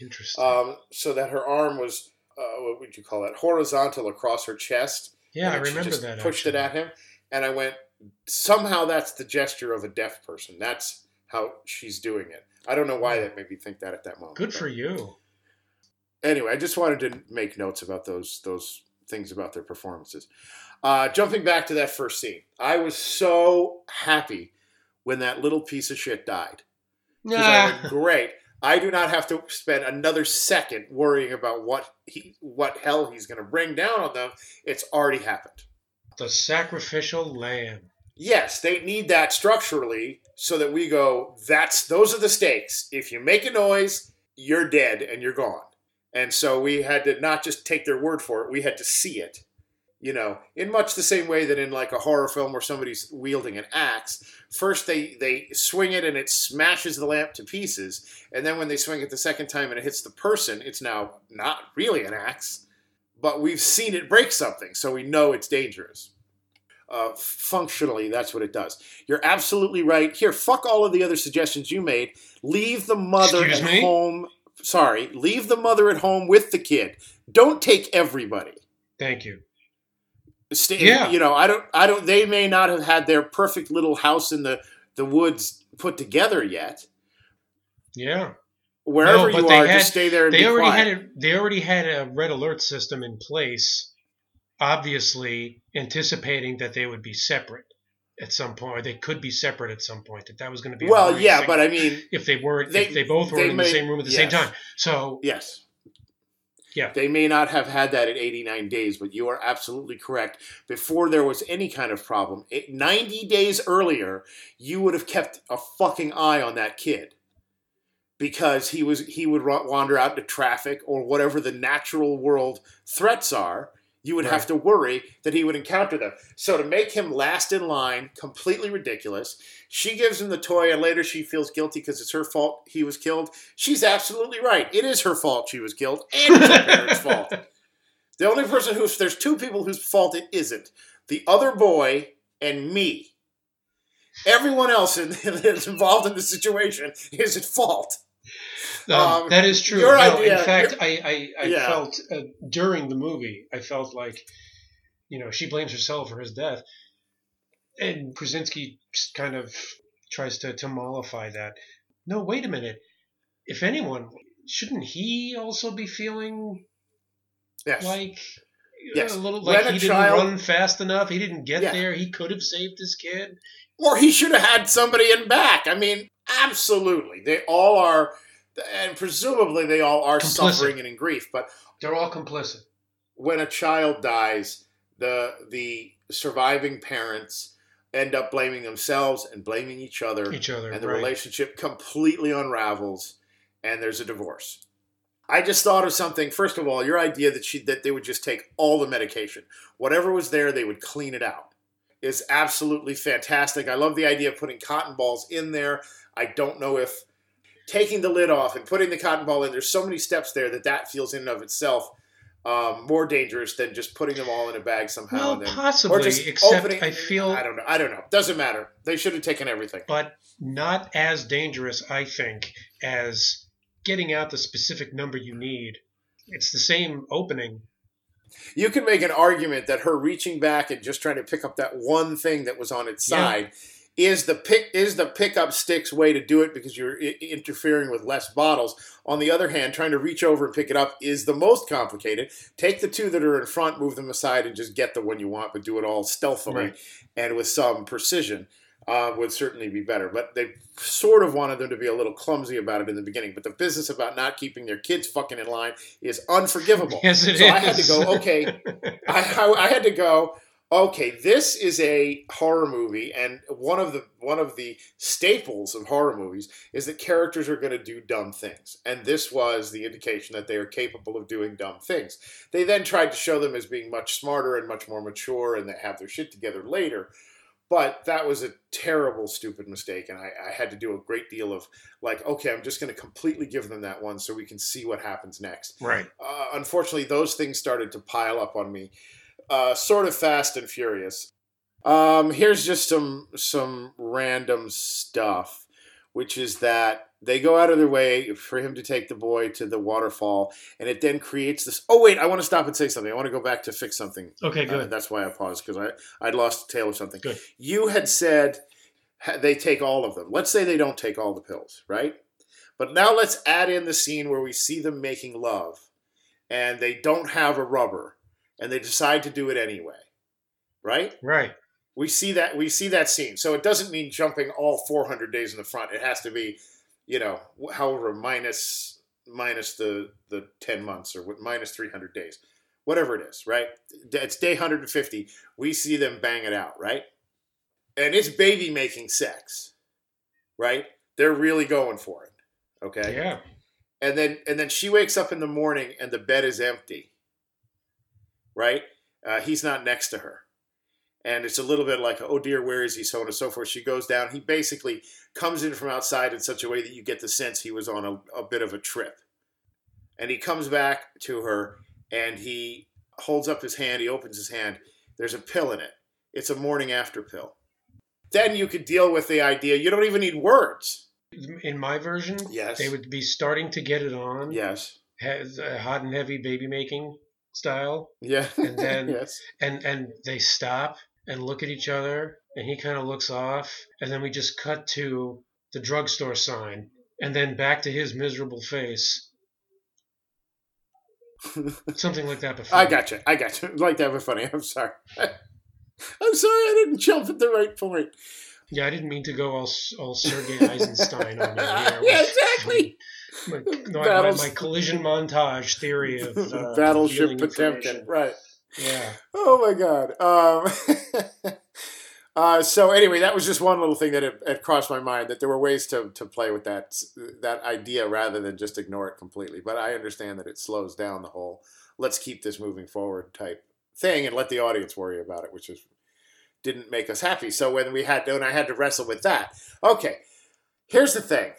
Speaker 1: Interesting.
Speaker 2: um, so that her arm was uh, what would you call it horizontal across her chest.
Speaker 1: yeah, I remember
Speaker 2: just
Speaker 1: that.
Speaker 2: Pushed it at him, and I went. Somehow that's the gesture of a deaf person. That's how she's doing it. I don't know why that made me think that at that moment.
Speaker 1: Good for you.
Speaker 2: Anyway, I just wanted to make notes about those those things about their performances. Uh, jumping back to that first scene, I was so happy when that little piece of shit died. 'Cause I went, great. I do not have to spend another second worrying about what he, what hell he's going to bring down on them. It's already happened.
Speaker 1: the sacrificial lamb.
Speaker 2: Yes, they need that structurally so that we go. That's those are the stakes. If you make a noise, you're dead and you're gone. And so we had to not just take their word for it. We had to see it. You know, in much the same way that in like a horror film where somebody's wielding an axe, first they they swing it and it smashes the lamp to pieces, and then when they swing it the second time and it hits the person, it's now not really an axe, but we've seen it break something, so we know it's dangerous. Uh, functionally, that's what it does. You're absolutely right. Here, fuck all of the other suggestions you made. Leave the mother
Speaker 1: Excuse
Speaker 2: at
Speaker 1: me?
Speaker 2: home. Sorry, leave the mother at home with the kid. Don't take everybody.
Speaker 1: Thank you.
Speaker 2: Stay,
Speaker 1: Yeah.
Speaker 2: You know, I don't. I don't. They may not have had their perfect little house in the the woods put together yet.
Speaker 1: Yeah.
Speaker 2: Wherever
Speaker 1: No,
Speaker 2: you
Speaker 1: they
Speaker 2: are,
Speaker 1: had-
Speaker 2: just stay there and
Speaker 1: They already
Speaker 2: quiet.
Speaker 1: had a, they already had a red alert system in place, obviously anticipating that they would be separate at some point, or they could be separate at some point. That that was going to be
Speaker 2: well, yeah, but I mean,
Speaker 1: if they weren't,
Speaker 2: they-
Speaker 1: if they both were in
Speaker 2: may-
Speaker 1: the same room at the same time. So
Speaker 2: yes.
Speaker 1: Yeah.
Speaker 2: They may not have had that at 89 days, but you are absolutely correct. Before there was any kind of problem, it, 90 days earlier, you would have kept a fucking eye on that kid because he was he would wander out into traffic or whatever the natural world threats are. You would have to worry that he would encounter them. So to make him last in line, completely ridiculous. She gives him the toy, and later she feels guilty because it's her fault he was killed. She's absolutely right. It is her fault she was killed, and it's her parents' <laughs> fault. The only person who's there's two people whose fault it isn't: the other boy and me. Everyone else in, <laughs> that's involved in the situation is at fault.
Speaker 1: Um,
Speaker 2: Um,
Speaker 1: that is true.
Speaker 2: your
Speaker 1: No,
Speaker 2: idea-
Speaker 1: in fact, I I, I
Speaker 2: Yeah.
Speaker 1: felt uh, during the movie, I felt like, you know, she blames herself for his death, and Krasinski kind of tries to to mollify that. No, wait a minute. If anyone, shouldn't he also be feeling
Speaker 2: Yes.
Speaker 1: like
Speaker 2: Yes.
Speaker 1: a little like
Speaker 2: a
Speaker 1: he didn't
Speaker 2: child-
Speaker 1: run fast enough? He didn't get
Speaker 2: Yeah.
Speaker 1: there. He could have saved his kid.
Speaker 2: or he should have had somebody in back. I mean, absolutely. They all are, and presumably they all are
Speaker 1: Complicit.
Speaker 2: suffering and in grief. But
Speaker 1: They're all complicit.
Speaker 2: when a child dies, the the surviving parents end up blaming themselves and blaming each other,
Speaker 1: Each other.
Speaker 2: and the
Speaker 1: right.
Speaker 2: relationship completely unravels, and there's a divorce. I just thought of something. First of all, your idea that she that they would just take all the medication, whatever was there, they would clean it out, is absolutely fantastic. I love the idea of putting cotton balls in there. I don't know if taking the lid off and putting the cotton ball in. There's so many steps there that that feels in and of itself um, more dangerous than just putting them all in a bag somehow.
Speaker 1: Well,
Speaker 2: and then,
Speaker 1: possibly,
Speaker 2: or just
Speaker 1: except
Speaker 2: opening.
Speaker 1: I feel
Speaker 2: I don't know. I don't know. Doesn't matter. They should have taken everything.
Speaker 1: but not as dangerous, I think, as getting out the specific number you need. It's the same opening.
Speaker 2: You can make an argument that her reaching back and just trying to pick up that one thing that was on its
Speaker 1: Yeah.
Speaker 2: side is the pick is the pick up sticks way to do it because you're I- interfering with less bottles. On the other hand, trying to reach over and pick it up is the most complicated. Take the two that are in front, move them aside, and just get the one you want, but do it all stealthily
Speaker 1: Right.
Speaker 2: and with some precision. uh, would certainly be better. But they sort of wanted them to be a little clumsy about it in the beginning. But the business about not keeping their kids fucking in line is unforgivable.
Speaker 1: Yes, it
Speaker 2: so
Speaker 1: is.
Speaker 2: I had to go, okay, <laughs> I, I, I had to go. Okay, this is a horror movie, and one of the one of the staples of horror movies is that characters are going to do dumb things, and this was the indication that they are capable of doing dumb things. They then tried to show them as being much smarter and much more mature, and that have their shit together later. But that was a terrible, stupid mistake, and I, I had to do a great deal of like, okay, I'm just going to completely give them that one so we can see what happens next
Speaker 1: right.
Speaker 2: uh, unfortunately, those things started to pile up on me, uh, sort of fast and furious. Um, here's just some some random stuff, which is that they go out of their way for him to take the boy to the waterfall, and it then creates this. Oh wait, I want to stop and say something. I want to go back to fix something.
Speaker 1: Okay,
Speaker 2: Uh,
Speaker 1: good.
Speaker 2: that's why I paused because I I'd lost the tail of something.
Speaker 1: Good.
Speaker 2: You had said they take all of them. Let's say they don't take all the pills, right? But now let's add in the scene where we see them making love, and they don't have a rubber, and they decide to do it anyway, right?
Speaker 1: right.
Speaker 2: We see that we see that scene. So it doesn't mean jumping all 400 days in the front. It has to be, you know, however minus minus the the 10 months or what minus 300 days, whatever it is, right? It's day 150. We see them bang it out, right? And it's baby making sex, right? They're really going for it, okay?
Speaker 1: Yeah.
Speaker 2: and then and then she wakes up in the morning and the bed is empty right? Uh, he's not next to her. And it's a little bit like oh dear where is he? So on and so forth. She goes down. He basically comes in from outside in such a way that you get the sense he was on a, a bit of a trip. And he comes back to her and he holds up his hand. He opens his hand. There's a pill in it. It's a morning after pill. Then you could deal with the idea. You don't even need words.
Speaker 1: In my version,
Speaker 2: Yes.
Speaker 1: they would be starting to get it on,
Speaker 2: yes.
Speaker 1: Has uh, hot and heavy baby making style,
Speaker 2: yeah
Speaker 1: And then- <laughs>
Speaker 2: yes
Speaker 1: and and they stop and look at each other, and he kind of looks off, and then we just cut to the drugstore sign, and then back to his miserable face. Something like that before. <laughs>
Speaker 2: I got you. I got you. <laughs> Like that was funny. I'm sorry. I'm sorry I didn't jump at the right point.
Speaker 1: Yeah, I didn't mean to go all all Sergei Eisenstein on you
Speaker 2: yeah, exactly. <laughs>
Speaker 1: My, no, my, my collision montage theory of uh, <laughs>
Speaker 2: Battleship Potemkin. Right.
Speaker 1: Yeah.
Speaker 2: Oh my god. Um, <laughs> uh, so anyway, that was just one little thing that had, had crossed my mind that there were ways to, to play with that that idea rather than just ignore it completely. But I understand that it slows down the whole let's keep this moving forward type thing and let the audience worry about it, which is didn't make us happy. So when we had to, and I had to wrestle with that, okay. Here's the thing.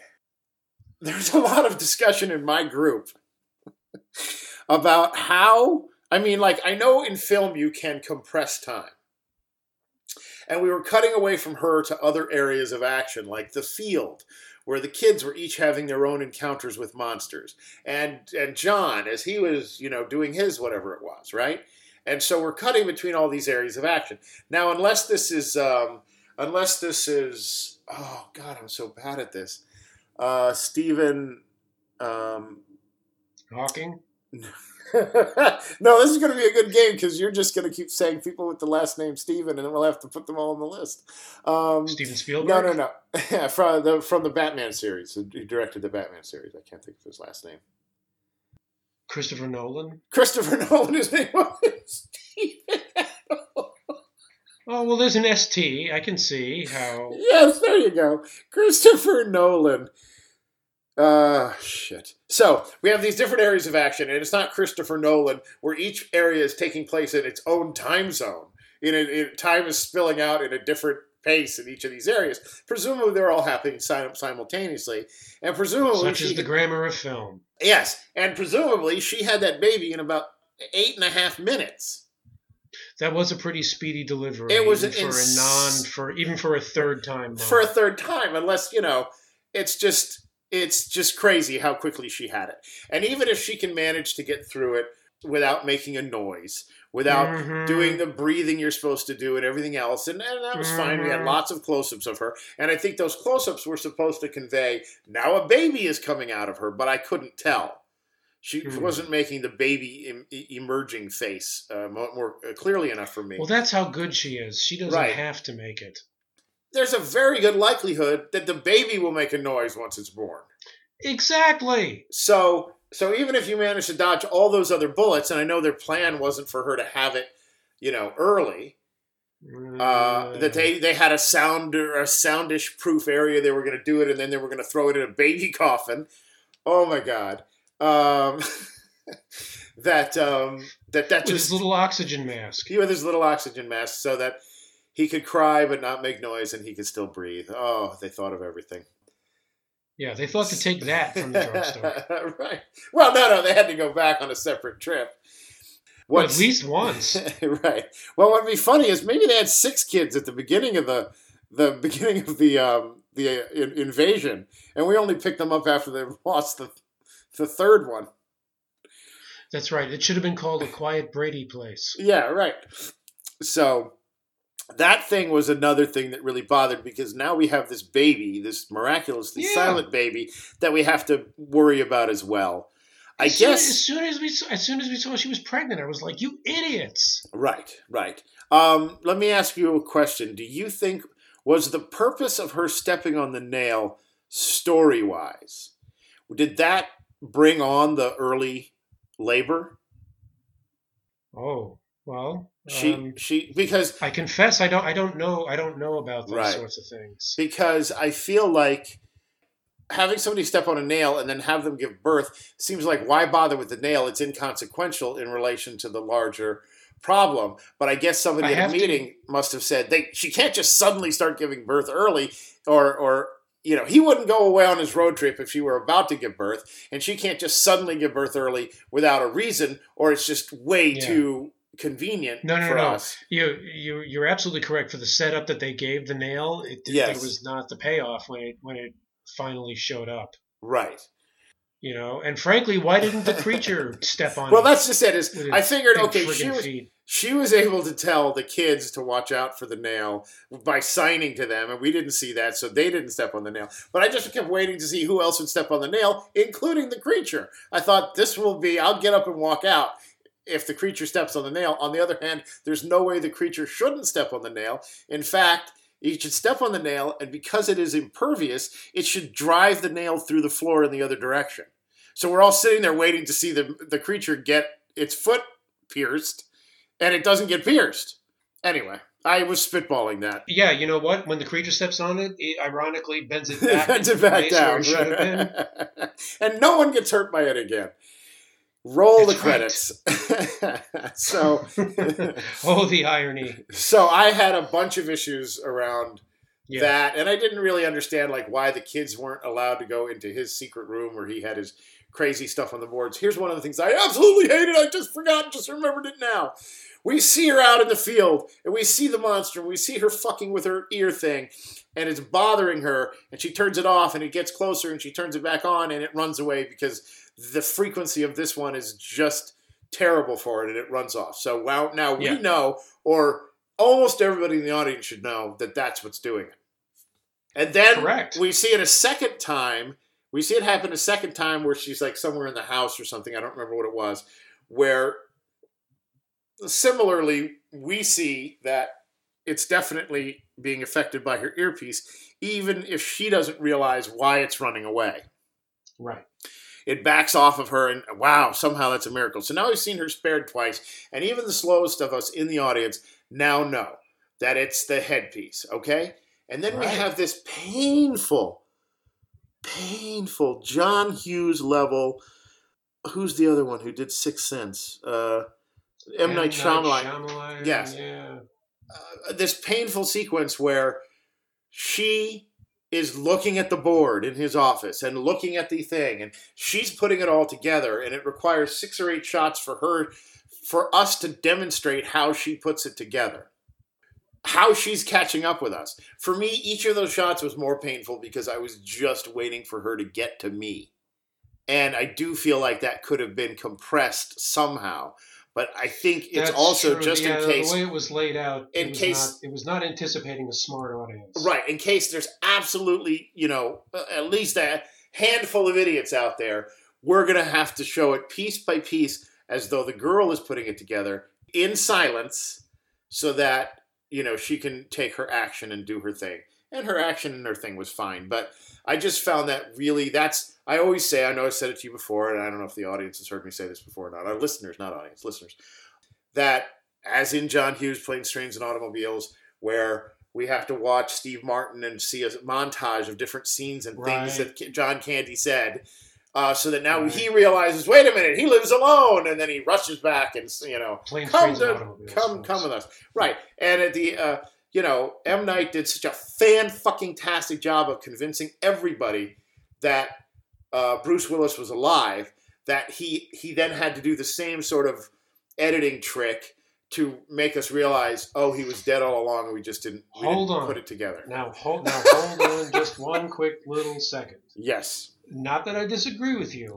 Speaker 2: There's a lot of discussion in my group about how I mean, like, I know in film you can compress time. And we were cutting away from her to other areas of action, like the field, where the kids were each having their own encounters with monsters. And and John, as he was, you know, doing his whatever it was, right? And so we're cutting between all these areas of action. Now, unless this is um, unless this is oh god, I'm so bad at this. Uh Stephen um
Speaker 1: Hawking. <laughs>
Speaker 2: no, this is going to be a good game because you're just going to keep saying people with the last name Steven, and then we'll have to put them all on the list. Um,
Speaker 1: Steven Spielberg.
Speaker 2: no, no, no. <laughs> from the from the Batman series, he directed the Batman series. I can't think of his last name.
Speaker 1: Christopher Nolan.
Speaker 2: Christopher <laughs> Nolan. His name was Steven.
Speaker 1: Oh well, there's an ST. I can see how.
Speaker 2: yes, there you go. Christopher Nolan. Uh, shit. So we have these different areas of action, and it's not Christopher Nolan, where each area is taking place in its own time zone. In, a, in time is spilling out in a different pace in each of these areas. Presumably, they're all happening sim- simultaneously, and presumably,
Speaker 1: Such
Speaker 2: she,
Speaker 1: is the grammar of film.
Speaker 2: yes, and presumably, she had that baby in about eight and a half minutes.
Speaker 1: That was a pretty speedy delivery.
Speaker 2: It was
Speaker 1: for
Speaker 2: ins-
Speaker 1: a non for even for a third time.
Speaker 2: for a third time unless you know it's just it's just crazy how quickly she had it and even if she can manage to get through it without making a noise without
Speaker 1: Mhm.
Speaker 2: doing the breathing you're supposed to do and everything else and, and that was fine we had
Speaker 1: Mhm.
Speaker 2: lots of close-ups of her and i think those close-ups were supposed to convey now a baby is coming out of her but i couldn't tell she
Speaker 1: Mhm.
Speaker 2: wasn't making the baby em- emerging face uh, more, more clearly enough for me
Speaker 1: Well, that's how good she is. She doesn't
Speaker 2: Right.
Speaker 1: have to make it.
Speaker 2: There's a very good likelihood that the baby will make a noise once it's born.
Speaker 1: Exactly.
Speaker 2: So so even if you manage to dodge all those other bullets, and I know their plan wasn't for her to have it, you know, early. Uh, that they, they had a sound a soundish proof area they were going to do it and then they were going to throw it in a baby <laughs> coffin oh my god um, <laughs> that um, that that
Speaker 1: with
Speaker 2: just
Speaker 1: his little oxygen mask.
Speaker 2: he with his little oxygen mask so that he could cry but not make noise and he could still breathe oh they thought of everything
Speaker 1: Yeah, they thought to take that from the drugstore. <laughs>
Speaker 2: right well no no they had to go back on a separate trip
Speaker 1: Well, at least once. <laughs>
Speaker 2: right. Well, what'd be funny is maybe they had six kids at the beginning of the the <laughs> beginning of the um, the uh, in- invasion, and we only picked them up after they lost the the third one.
Speaker 1: That's right. It should have been called a quiet Brady place.
Speaker 2: Yeah, right. So that thing was another thing that really bothered because now we have this baby, this miraculously
Speaker 1: Yeah.
Speaker 2: silent baby that we have to worry about as well. I
Speaker 1: As soon-
Speaker 2: guess
Speaker 1: as soon as we saw, as soon as we saw she was pregnant, I was like, "You idiots!"
Speaker 2: Right, right. Um, let me ask you a question. Do you think was the purpose of her stepping on the nail story wise? Did that bring on the early labor?
Speaker 1: Oh well,
Speaker 2: She
Speaker 1: um,
Speaker 2: she because
Speaker 1: I confess I don't I don't know I don't know about those
Speaker 2: Right.
Speaker 1: sorts of things.
Speaker 2: because I feel like having somebody step on a nail and then have them give birth seems like why bother with the nail? It's inconsequential in relation to the larger problem. But I guess somebody
Speaker 1: I
Speaker 2: at a
Speaker 1: have to-
Speaker 2: meeting must have said they she can't just suddenly start giving birth early or or you know, he wouldn't go away on his road trip if she were about to give birth, and she can't just suddenly give birth early without a reason, or it's just way
Speaker 1: Yeah.
Speaker 2: too convenient
Speaker 1: No, no,
Speaker 2: for
Speaker 1: no.
Speaker 2: us.
Speaker 1: You you you're absolutely correct for the setup that they gave the nail. It
Speaker 2: Yes.
Speaker 1: there was not the payoff when it when it finally showed up.
Speaker 2: Right.
Speaker 1: You know, and frankly, why didn't the creature <laughs> step on
Speaker 2: Well, that's just it. Is I figured, okay, she was
Speaker 1: feet?
Speaker 2: she was able to tell the kids to watch out for the nail by signing to them, and we didn't see that, so they didn't step on the nail. But I just kept waiting to see who else would step on the nail, including the creature. I thought this will be. I'll get up and walk out if the creature steps on the nail. On the other hand, there's no way the creature shouldn't step on the nail. In fact. It should step on the nail, and because it is impervious, it should drive the nail through the floor in the other direction. So we're all sitting there waiting to see the the creature get its foot pierced, and it doesn't get pierced. Anyway, I was spitballing that.
Speaker 1: Yeah, you know what? When the creature steps on it, it ironically bends it <laughs> back,
Speaker 2: Bends it back down.
Speaker 1: it should have been. <laughs>
Speaker 2: and no one gets hurt by it again. Roll
Speaker 1: That's
Speaker 2: the credits. <laughs> so, <laughs>
Speaker 1: oh, the irony.
Speaker 2: so I had a bunch of issues around
Speaker 1: Yeah.
Speaker 2: that, and I didn't really understand like why the kids weren't allowed to go into his secret room where he had his crazy stuff on the boards. Here's one of the things I absolutely hated. I just forgot, just remembered it now. We see her out in the field, and we see the monster, and we see her fucking with her ear thing, and it's bothering her, and she turns it off, and it gets closer, and she turns it back on, and it runs away because the frequency of this one is just terrible for it, and it runs off. So wow, now we
Speaker 1: Yeah.
Speaker 2: know, or almost everybody in the audience should know that that's what's doing it. And then
Speaker 1: Correct.
Speaker 2: we see it a second time. We see it happen a second time where she's like somewhere in the house or something. I don't remember what it was. Where similarly, we see that it's definitely being affected by her earpiece, even if she doesn't realize why it's running away.
Speaker 1: Right.
Speaker 2: It backs off of her, and wow, somehow that's a miracle. So now we've seen her spared twice, and even the slowest of us in the audience now know that it's the headpiece, okay? And then we have this painful, painful John Hughes level. Who's the other one who did Sixth Sense? Uh, M. Night Shyamalan.
Speaker 1: Shyamalan,
Speaker 2: Yes.
Speaker 1: Yeah.
Speaker 2: Uh, this painful sequence where she is looking at the board in his office and looking at the thing and she's putting it all together and it requires six or eight shots for her for us to demonstrate how she puts it together how she's catching up with us. For me each of those shots was more painful because i was just waiting for her to get to me. And i do feel like that could have been compressed somehow but i think it's
Speaker 1: That's
Speaker 2: also
Speaker 1: true.
Speaker 2: just
Speaker 1: Yeah,
Speaker 2: in case
Speaker 1: the way it was laid out,
Speaker 2: in
Speaker 1: it was
Speaker 2: case-
Speaker 1: not, it was not anticipating a smart audience.
Speaker 2: Right, in case there's absolutely, you know, at least a handful of idiots out there, we're going to have to show it piece by piece as though the girl is putting it together in silence so that, you know, she can take her action and do her thing. And her action and her thing was fine. But I just found that really that's I always say I know I said it to you before, and I don't know if the audience has heard me say this before or not. Our listeners, not audience, listeners, that as in John Hughes Planes, Trains, and Automobiles, where we have to watch Steve Martin and see a montage of different scenes and things that John Candy said. Uh, so that now
Speaker 1: Right.
Speaker 2: he realizes, wait a minute, he lives alone, and then he rushes back and you know,
Speaker 1: Planes,
Speaker 2: come to, come
Speaker 1: folks.
Speaker 2: come with us, right? And at the uh, you know, M Night did such a fan fucking tastic job of convincing everybody that uh, Bruce Willis was alive that he he then had to do the same sort of editing trick to make us realize, oh, he was dead all along, and we just didn't, we
Speaker 1: Hold
Speaker 2: didn't
Speaker 1: on.
Speaker 2: put it together.
Speaker 1: Now hold now hold on <laughs> just one quick little second.
Speaker 2: Yes,
Speaker 1: Not that I disagree with you,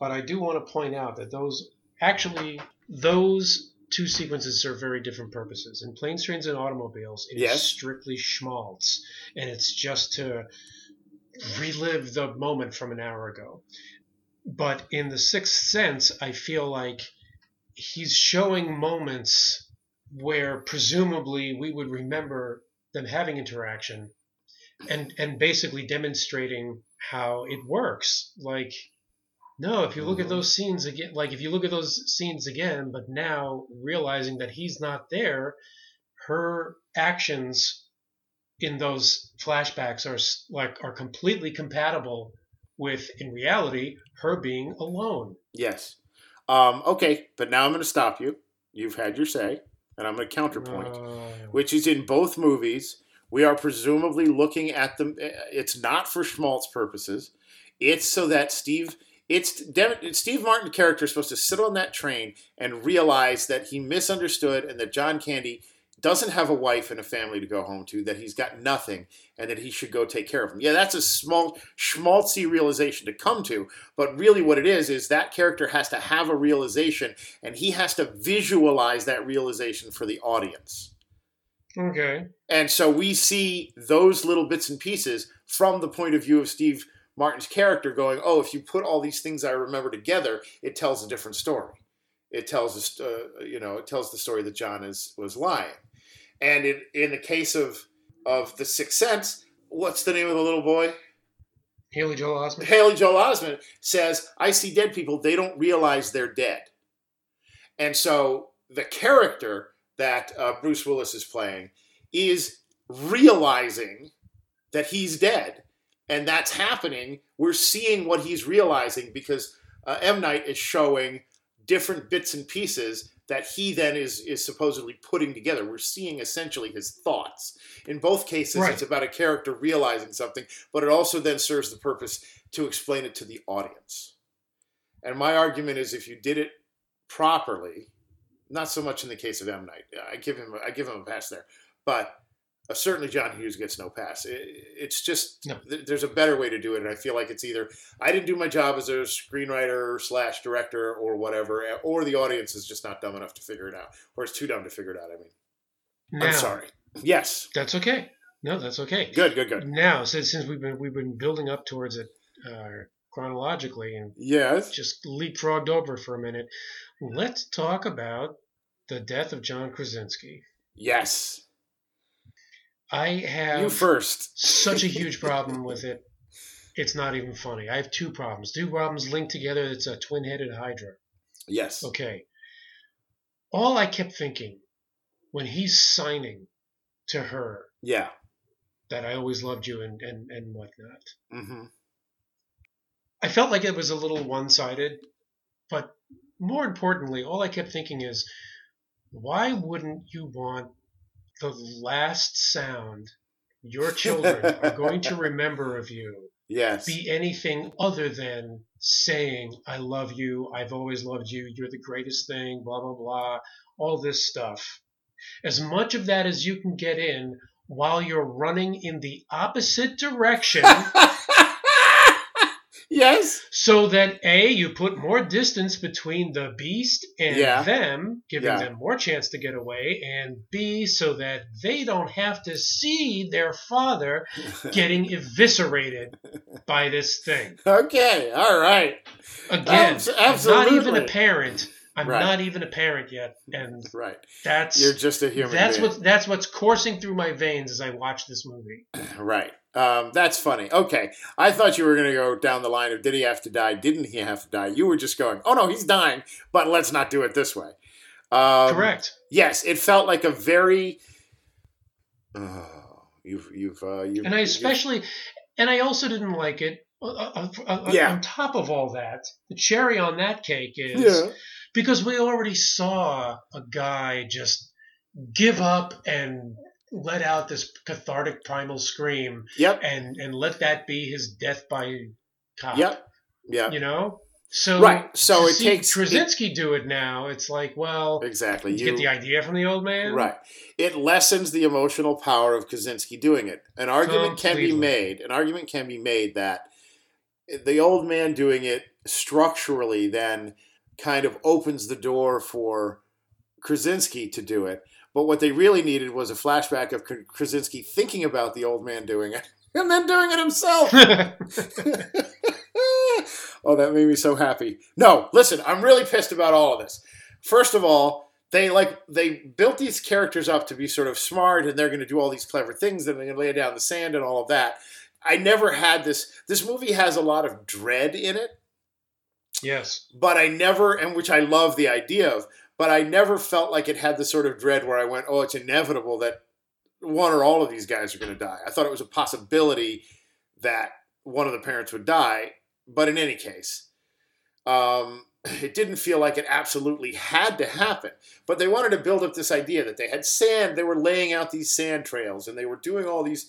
Speaker 1: but I do want to point out that those actually those two sequences serve very different purposes. In Planes, Trains, and Automobiles, it is
Speaker 2: Yes.
Speaker 1: strictly schmaltz, and it's just to relive the moment from an hour ago. But in The Sixth Sense, I feel like he's showing moments where presumably we would remember them having interaction and and basically demonstrating how it works like no if you look at
Speaker 2: Mhm.
Speaker 1: those scenes again like if you look at those scenes again but now realizing that he's not there her actions in those flashbacks are like are completely compatible with in reality her being alone
Speaker 2: yes. Um, okay, but now I'm going to stop you. You've had your say, and I'm going to counterpoint. Which is in both movies. We are presumably looking at them. It's not for schmaltz purposes. It's so that Steve, it's Devin, Steve Martin character is supposed to sit on that train and realize that he misunderstood and that John Candy doesn't have a wife and a family to go home to, that he's got nothing, and that he should go take care of them. Yeah, that's a small schmaltzy realization to come to, but really what it is is that character has to have a realization, and he has to visualize that realization for the audience.
Speaker 1: okay
Speaker 2: And so we see those little bits and pieces from the point of view of Steve Martin's character going, oh, if you put all these things I remember together, it tells a different story. It tells us, uh, you know, it tells the story that John is was lying. And in, in the case of of the Sixth Sense, what's the name of the little boy?
Speaker 1: haley joel osment
Speaker 2: Haley Joel Osment says, I see dead people, they don't realize they're dead. And so the character that uh, Bruce Willis is playing is realizing that he's dead. And that's happening. We're seeing what he's realizing because uh, M. Night is showing different bits and pieces that he then is, is supposedly putting together. We're seeing essentially his thoughts. In both cases,
Speaker 1: Right.
Speaker 2: it's about a character realizing something, but it also then serves the purpose to explain it to the audience. And my argument is if you did it properly, not so much in the case of M Night. I give him I give him a pass there, but uh, certainly John Hughes gets no pass. It, it's just
Speaker 1: No.
Speaker 2: th- there's a better way to do it, and I feel like it's either I didn't do my job as a screenwriter slash director or whatever, or the audience is just not dumb enough to figure it out, or it's too dumb to figure it out. I mean,
Speaker 1: now,
Speaker 2: I'm sorry. Yes,
Speaker 1: that's okay no that's okay
Speaker 2: good, good, good.
Speaker 1: now since, since we've been we've been building up towards it uh, chronologically and
Speaker 2: Yes,
Speaker 1: just leapfrogged over for a minute let's talk about the death of john krasinski
Speaker 2: yes.
Speaker 1: I have
Speaker 2: You first.
Speaker 1: such a huge <laughs> problem with it it's not even funny i have two problems two problems linked together it's a twin-headed hydra
Speaker 2: Yes.
Speaker 1: okay all i kept thinking when he's signing to her
Speaker 2: Yeah.
Speaker 1: that i always loved you and and, and whatnot
Speaker 2: hmm
Speaker 1: I felt like it was a little one sided, but more importantly, all I kept thinking is, why wouldn't you want the last sound your children are going to <laughs> remember of you
Speaker 2: Yes.
Speaker 1: be anything other than saying, I love you, I've always loved you, you're the greatest thing, blah, blah, blah, all this stuff. As much of that as you can get in while you're running in the opposite direction. <laughs> So that A, you put more distance between the beast and
Speaker 2: Yeah.
Speaker 1: them, giving
Speaker 2: Yeah.
Speaker 1: them more chance to get away, and B, so that they don't have to see their father <laughs> getting eviscerated by this thing.
Speaker 2: okay. All right.
Speaker 1: Again,
Speaker 2: Abs-
Speaker 1: not even a parent I'm
Speaker 2: Right.
Speaker 1: not even a parent yet, and
Speaker 2: Right.
Speaker 1: that's
Speaker 2: You're just a human
Speaker 1: that's
Speaker 2: being.
Speaker 1: what that's what's coursing through my veins as I watch this movie. <clears throat>
Speaker 2: Right. Um, that's funny. Okay. I thought you were going to go down the line of did he have to die? Didn't he have to die? You were just going, oh no, he's dying, but let's not do it this way. Um,
Speaker 1: Correct.
Speaker 2: Yes, it felt like a very. Oh, you've you've uh, you've.
Speaker 1: And I especially, and I also didn't like it. Uh, uh, uh,
Speaker 2: Yeah.
Speaker 1: On top of all that, the cherry on that cake is
Speaker 2: Yeah.
Speaker 1: Because we already saw a guy just give up and let out this cathartic primal scream
Speaker 2: Yep.
Speaker 1: and and let that be his death by cop.
Speaker 2: Yep. Yeah.
Speaker 1: You know? So
Speaker 2: Right. So it
Speaker 1: see
Speaker 2: takes
Speaker 1: Krasinski do it now, it's like, well,
Speaker 2: exactly.
Speaker 1: you get the idea from the old man.
Speaker 2: Right. It lessens the emotional power of Krasinski doing it. An argument can be made. An argument can be made that the old man doing it structurally then kind of opens the door for Krasinski to do it. But what they really needed was a flashback of Krasinski thinking about the old man doing it <laughs> and then doing it himself. <laughs> <laughs> oh, that made me so happy. No, listen, I'm really pissed about all of this. First of all, they like they built these characters up to be sort of smart and they're going to do all these clever things and they're going to lay down the sand and all of that. I never had this. This movie has a lot of dread in it,
Speaker 1: yes.
Speaker 2: but I never, and which I love the idea of, but I never felt like it had the sort of dread where I went, oh, it's inevitable that one or all of these guys are going to die. I thought it was a possibility that one of the parents would die, but in any case, um, it didn't feel like it absolutely had to happen. But they wanted to build up this idea that they had sand, they were laying out these sand trails, and they were doing all these,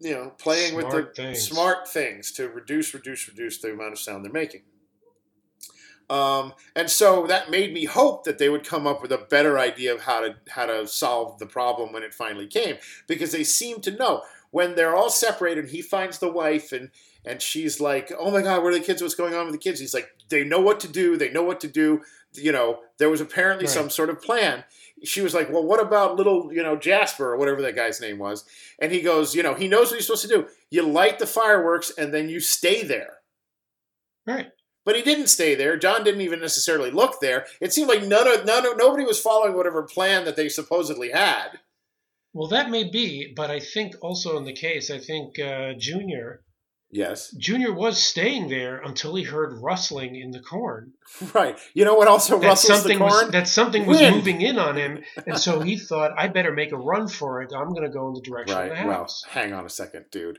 Speaker 2: you know, playing with the
Speaker 1: things.
Speaker 2: smart things to reduce, reduce, reduce the amount of sound they're making. Um, and so that made me hope that they would come up with a better idea of how to how to solve the problem when it finally came, because they seem to know when they're all separated. He finds the wife, and and she's like, "Oh my God, where are the kids? What's going on with the kids?" He's like, "They know what to do. They know what to do." You know, there was apparently
Speaker 1: Right.
Speaker 2: some sort of plan. She was like, "Well, what about little, you know, Jasper or whatever that guy's name was?" And he goes, "You know, he knows what he's supposed to do. You light the fireworks, and then you stay there."
Speaker 1: Right.
Speaker 2: But he didn't stay there. John didn't even necessarily look there. It seemed like none of none of, nobody was following whatever plan that they supposedly had.
Speaker 1: Well, that may be, but I think also in the case, I think uh, Junior
Speaker 2: Yes.
Speaker 1: Junior was staying there until he heard rustling in the corn. <laughs>
Speaker 2: Right. You know what also
Speaker 1: That
Speaker 2: rustles the
Speaker 1: something was
Speaker 2: corn?
Speaker 1: that something was
Speaker 2: Wind.
Speaker 1: moving in on him, <laughs> and so he thought, "I better make a run for it. I'm going to go in the direction of the
Speaker 2: Right. Well, hang on a second, dude.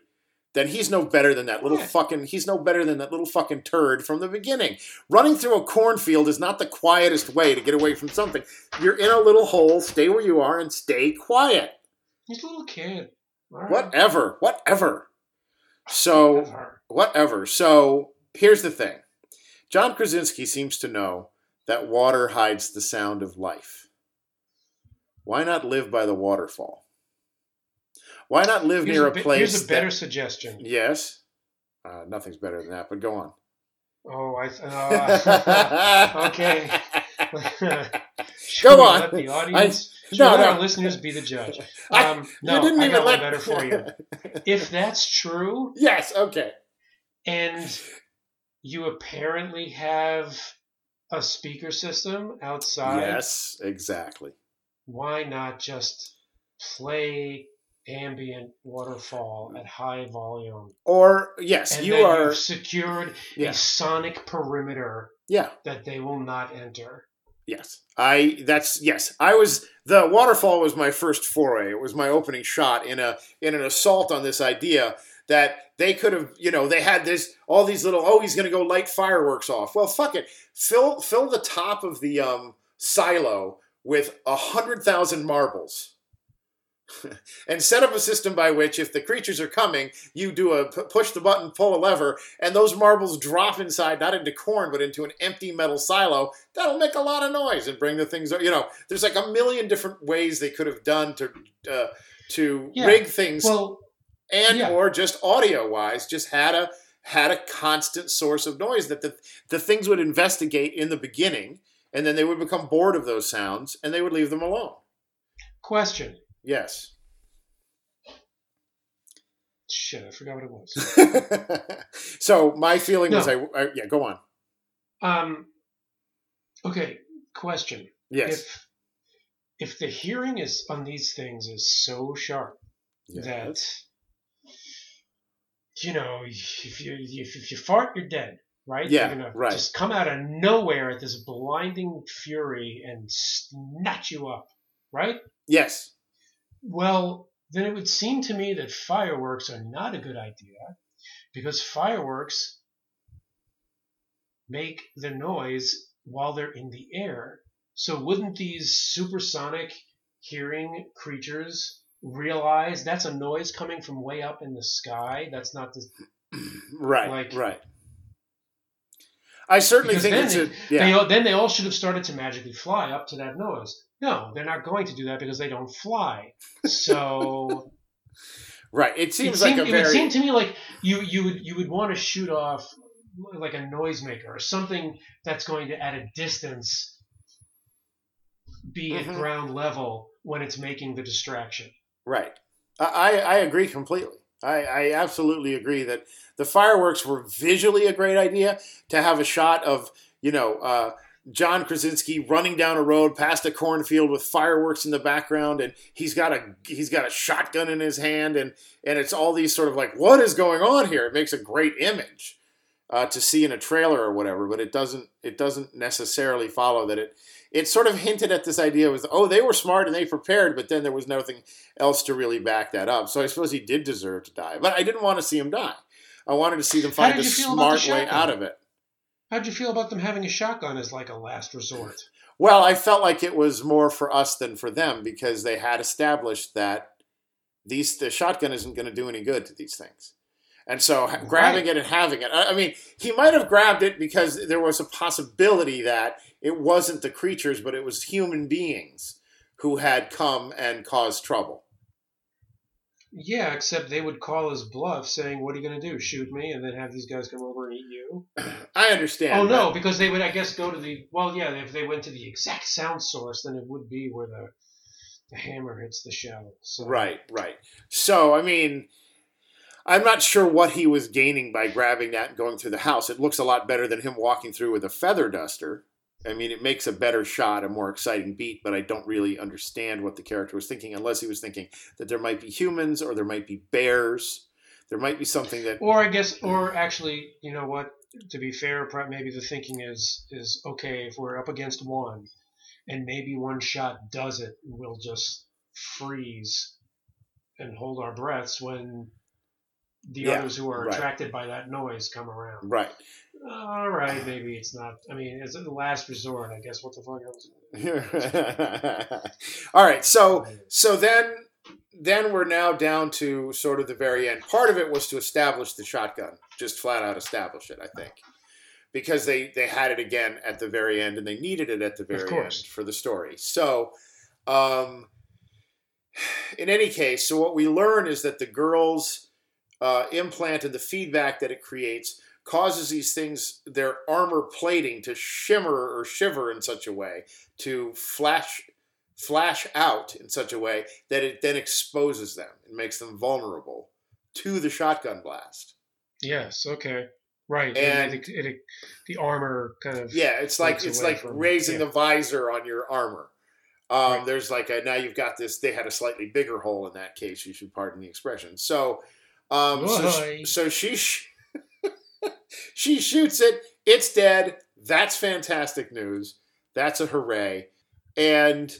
Speaker 2: Then he's no better than that little
Speaker 1: Yeah.
Speaker 2: fucking. He's no better than that little fucking turd from the beginning. Running through a cornfield is not the quietest way to get away from something. You're in a little hole. Stay where you are and stay quiet.
Speaker 1: He's a little kid. Right.
Speaker 2: Whatever. Whatever. So.
Speaker 1: Whatever.
Speaker 2: whatever. So here's the thing John Krasinski seems to know that water hides the sound of life. Why not live by the waterfall? Why not live
Speaker 1: Here's
Speaker 2: near
Speaker 1: a,
Speaker 2: a, place?
Speaker 1: here's a better
Speaker 2: that-
Speaker 1: suggestion.
Speaker 2: yes. Uh, nothing's better than that, but go on.
Speaker 1: Oh, I. Uh, <laughs> okay. <laughs>
Speaker 2: Go on.
Speaker 1: Let the audience, should
Speaker 2: no,
Speaker 1: let
Speaker 2: no.
Speaker 1: our listeners be the judge.
Speaker 2: I-
Speaker 1: Um, no,
Speaker 2: you didn't
Speaker 1: I
Speaker 2: even
Speaker 1: got
Speaker 2: let
Speaker 1: better for you. <laughs> If that's true,
Speaker 2: yes, okay.
Speaker 1: and you apparently have a speaker system outside,
Speaker 2: Yes, exactly.
Speaker 1: why not just play ambient waterfall at high volume?
Speaker 2: Or yes,
Speaker 1: And
Speaker 2: you are.
Speaker 1: secured
Speaker 2: Yeah.
Speaker 1: a sonic perimeter
Speaker 2: Yeah.
Speaker 1: that they will not enter.
Speaker 2: Yes. I that's yes. I was the waterfall was my first foray. It was my opening shot in a in an assault on this idea that they could have, you know, they had this all these little oh he's going to go light fireworks off. Well, fuck it. Fill fill the top of the um silo with a 100,000 marbles. <laughs> and set up a system by which if the creatures are coming, you do a p- push the button, pull a lever, and those marbles drop inside not into corn but into an empty metal silo that'll make a lot of noise and bring the things you know there's like a million different ways they could have done to uh, to
Speaker 1: Yeah.
Speaker 2: rig things
Speaker 1: Well,
Speaker 2: and
Speaker 1: yeah.
Speaker 2: or just audio wise just had a had a constant source of noise that the the things would investigate in the beginning and then they would become bored of those sounds and they would leave them alone
Speaker 1: question.
Speaker 2: Yes
Speaker 1: Shit, I forgot what it was. <laughs>
Speaker 2: so my feeling was I, I yeah go on
Speaker 1: Um, Okay, question.
Speaker 2: Yes.
Speaker 1: If if the hearing is on these things is so sharp that you know if you if, if you fart you're dead right
Speaker 2: Yeah,
Speaker 1: they're gonna
Speaker 2: right.
Speaker 1: just come out of nowhere at this blinding fury and snatch you up right
Speaker 2: Yes.
Speaker 1: Well then it would seem to me that fireworks are not a good idea because fireworks make the noise while they're in the air so wouldn't these supersonic hearing creatures realize that's a noise coming from way up in the sky that's not the <clears throat>
Speaker 2: Right.
Speaker 1: Like-
Speaker 2: right. I certainly think it's
Speaker 1: they,
Speaker 2: a yeah.
Speaker 1: they then they all should have started to magically fly up to that noise. No, they're not going to do that because they don't fly. So <laughs>
Speaker 2: right. It
Speaker 1: it,
Speaker 2: seems
Speaker 1: seemed,
Speaker 2: like a
Speaker 1: it would seem to me like you you would you would want to shoot off like a noisemaker or something that's going to at a distance be
Speaker 2: Mhm.
Speaker 1: at ground level when it's making the distraction.
Speaker 2: Right. I, I agree completely. I, I absolutely agree that the fireworks were visually a great idea to have a shot of, you know, uh, John Krasinski running down a road past a cornfield with fireworks in the background and he's got a he's got a shotgun in his hand and and it's all these sort of like what is going on here? It makes a great image uh, to see in a trailer or whatever, but it doesn't it doesn't necessarily follow that it it sort of hinted at this idea was oh they were smart and they prepared, but then there was nothing else to really back that up. So I suppose he did deserve to die, but I didn't want to see him die. I wanted to see them find a
Speaker 1: did you feel about the
Speaker 2: smart way out of it.
Speaker 1: How'd you feel about them having a shotgun as like a last resort?
Speaker 2: Well, I felt like it was more for us than for them because they had established that these the shotgun isn't going to do any good to these things. And so ha- grabbing it and having it. I mean, he might have grabbed it because there was a possibility that it wasn't the creatures, but it was human beings who had come and caused trouble.
Speaker 1: Yeah, except they would call his bluff, saying, "What are you going to do? Shoot me?" And then have these guys come over and eat you. <clears throat>
Speaker 2: I understand.
Speaker 1: oh no, because they would, I guess, go to the. Well, yeah, if they went to the exact sound source, then it would be where the the hammer hits the shell. So,
Speaker 2: Right, right. So, I mean, I'm not sure what he was gaining by grabbing that and going through the house. It looks a lot better than him walking through with a feather duster. I mean, it makes a better shot, a more exciting beat, but I don't really understand what the character was thinking unless he was thinking that there might be humans or there might be bears. There might be something that.
Speaker 1: Or I guess, or actually, you know what? To be fair, maybe the thinking is is okay if we're up against one, and maybe one shot does it, we'll just freeze and hold our breaths when the
Speaker 2: Yeah,
Speaker 1: others who are
Speaker 2: right.
Speaker 1: attracted by that noise come around.
Speaker 2: Right.
Speaker 1: All right, maybe it's not. I mean, it's the last resort. I guess. What the fuck else? <laughs>
Speaker 2: All right. So so then then we're now down to sort of the very end. Part of it was to establish the shotgun, just flat out establish it. I think because they they had it again at the very end and they needed it at the very end for the story. So. Um, <sighs> in any case, so what we learn is that the girls uh, implant and the feedback that it creates causes these things, their armor plating, to shimmer or shiver in such a way, to flash flash out in such a way that it then exposes them and makes them vulnerable to the shotgun blast.
Speaker 1: Yes. Okay. Right.
Speaker 2: And-
Speaker 1: it, it, it, the armor kind of.
Speaker 2: Yeah, it's like it's like
Speaker 1: from-
Speaker 2: raising
Speaker 1: yeah.
Speaker 2: the visor on your armor. Um,
Speaker 1: Right.
Speaker 2: There's like a now you've got this. They had a slightly bigger hole in that case. You should pardon the expression. So, um, so,
Speaker 1: Why?
Speaker 2: so she sh- <laughs> she shoots it. It's dead. That's fantastic news. That's a hooray. And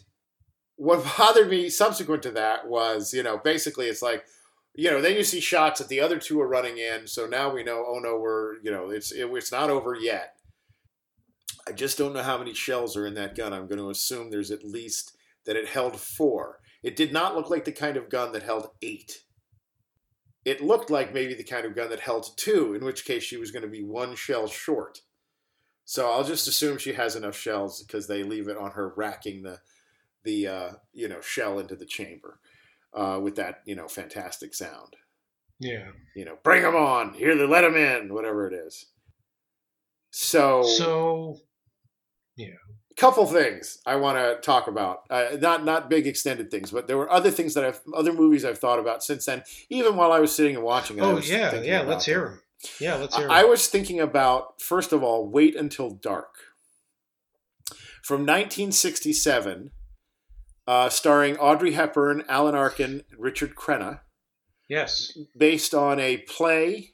Speaker 2: what <laughs> bothered me subsequent to that was, you know, basically it's like, you know, then you see shots that the other two are running in. So now we know, oh no, we're, you know, it's it, it's not over yet. I just don't know how many shells are in that gun. I'm going to assume there's at least that it held four. It did not look like the kind of gun that held eight. It looked like maybe the kind of gun that held two, in which case she was going to be one shell short. So I'll just assume she has enough shells because they leave it on her racking the the uh, you know shell into the chamber uh, with that you know fantastic sound.
Speaker 1: Yeah.
Speaker 2: You know, bring them on, here, let them in, whatever it is. So,
Speaker 1: So.
Speaker 2: Couple things I want to talk about. Uh, not not big extended things, but there were other things that I've other movies I've thought about since then. Even while I was sitting and watching it.
Speaker 1: Oh yeah, yeah. Let's
Speaker 2: them.
Speaker 1: hear them. Yeah, let's hear
Speaker 2: I, I was thinking about first of all, wait until dark. from 1967, uh, starring Audrey Hepburn, Alan Arkin, Richard Crenna,
Speaker 1: Yes.
Speaker 2: based on a play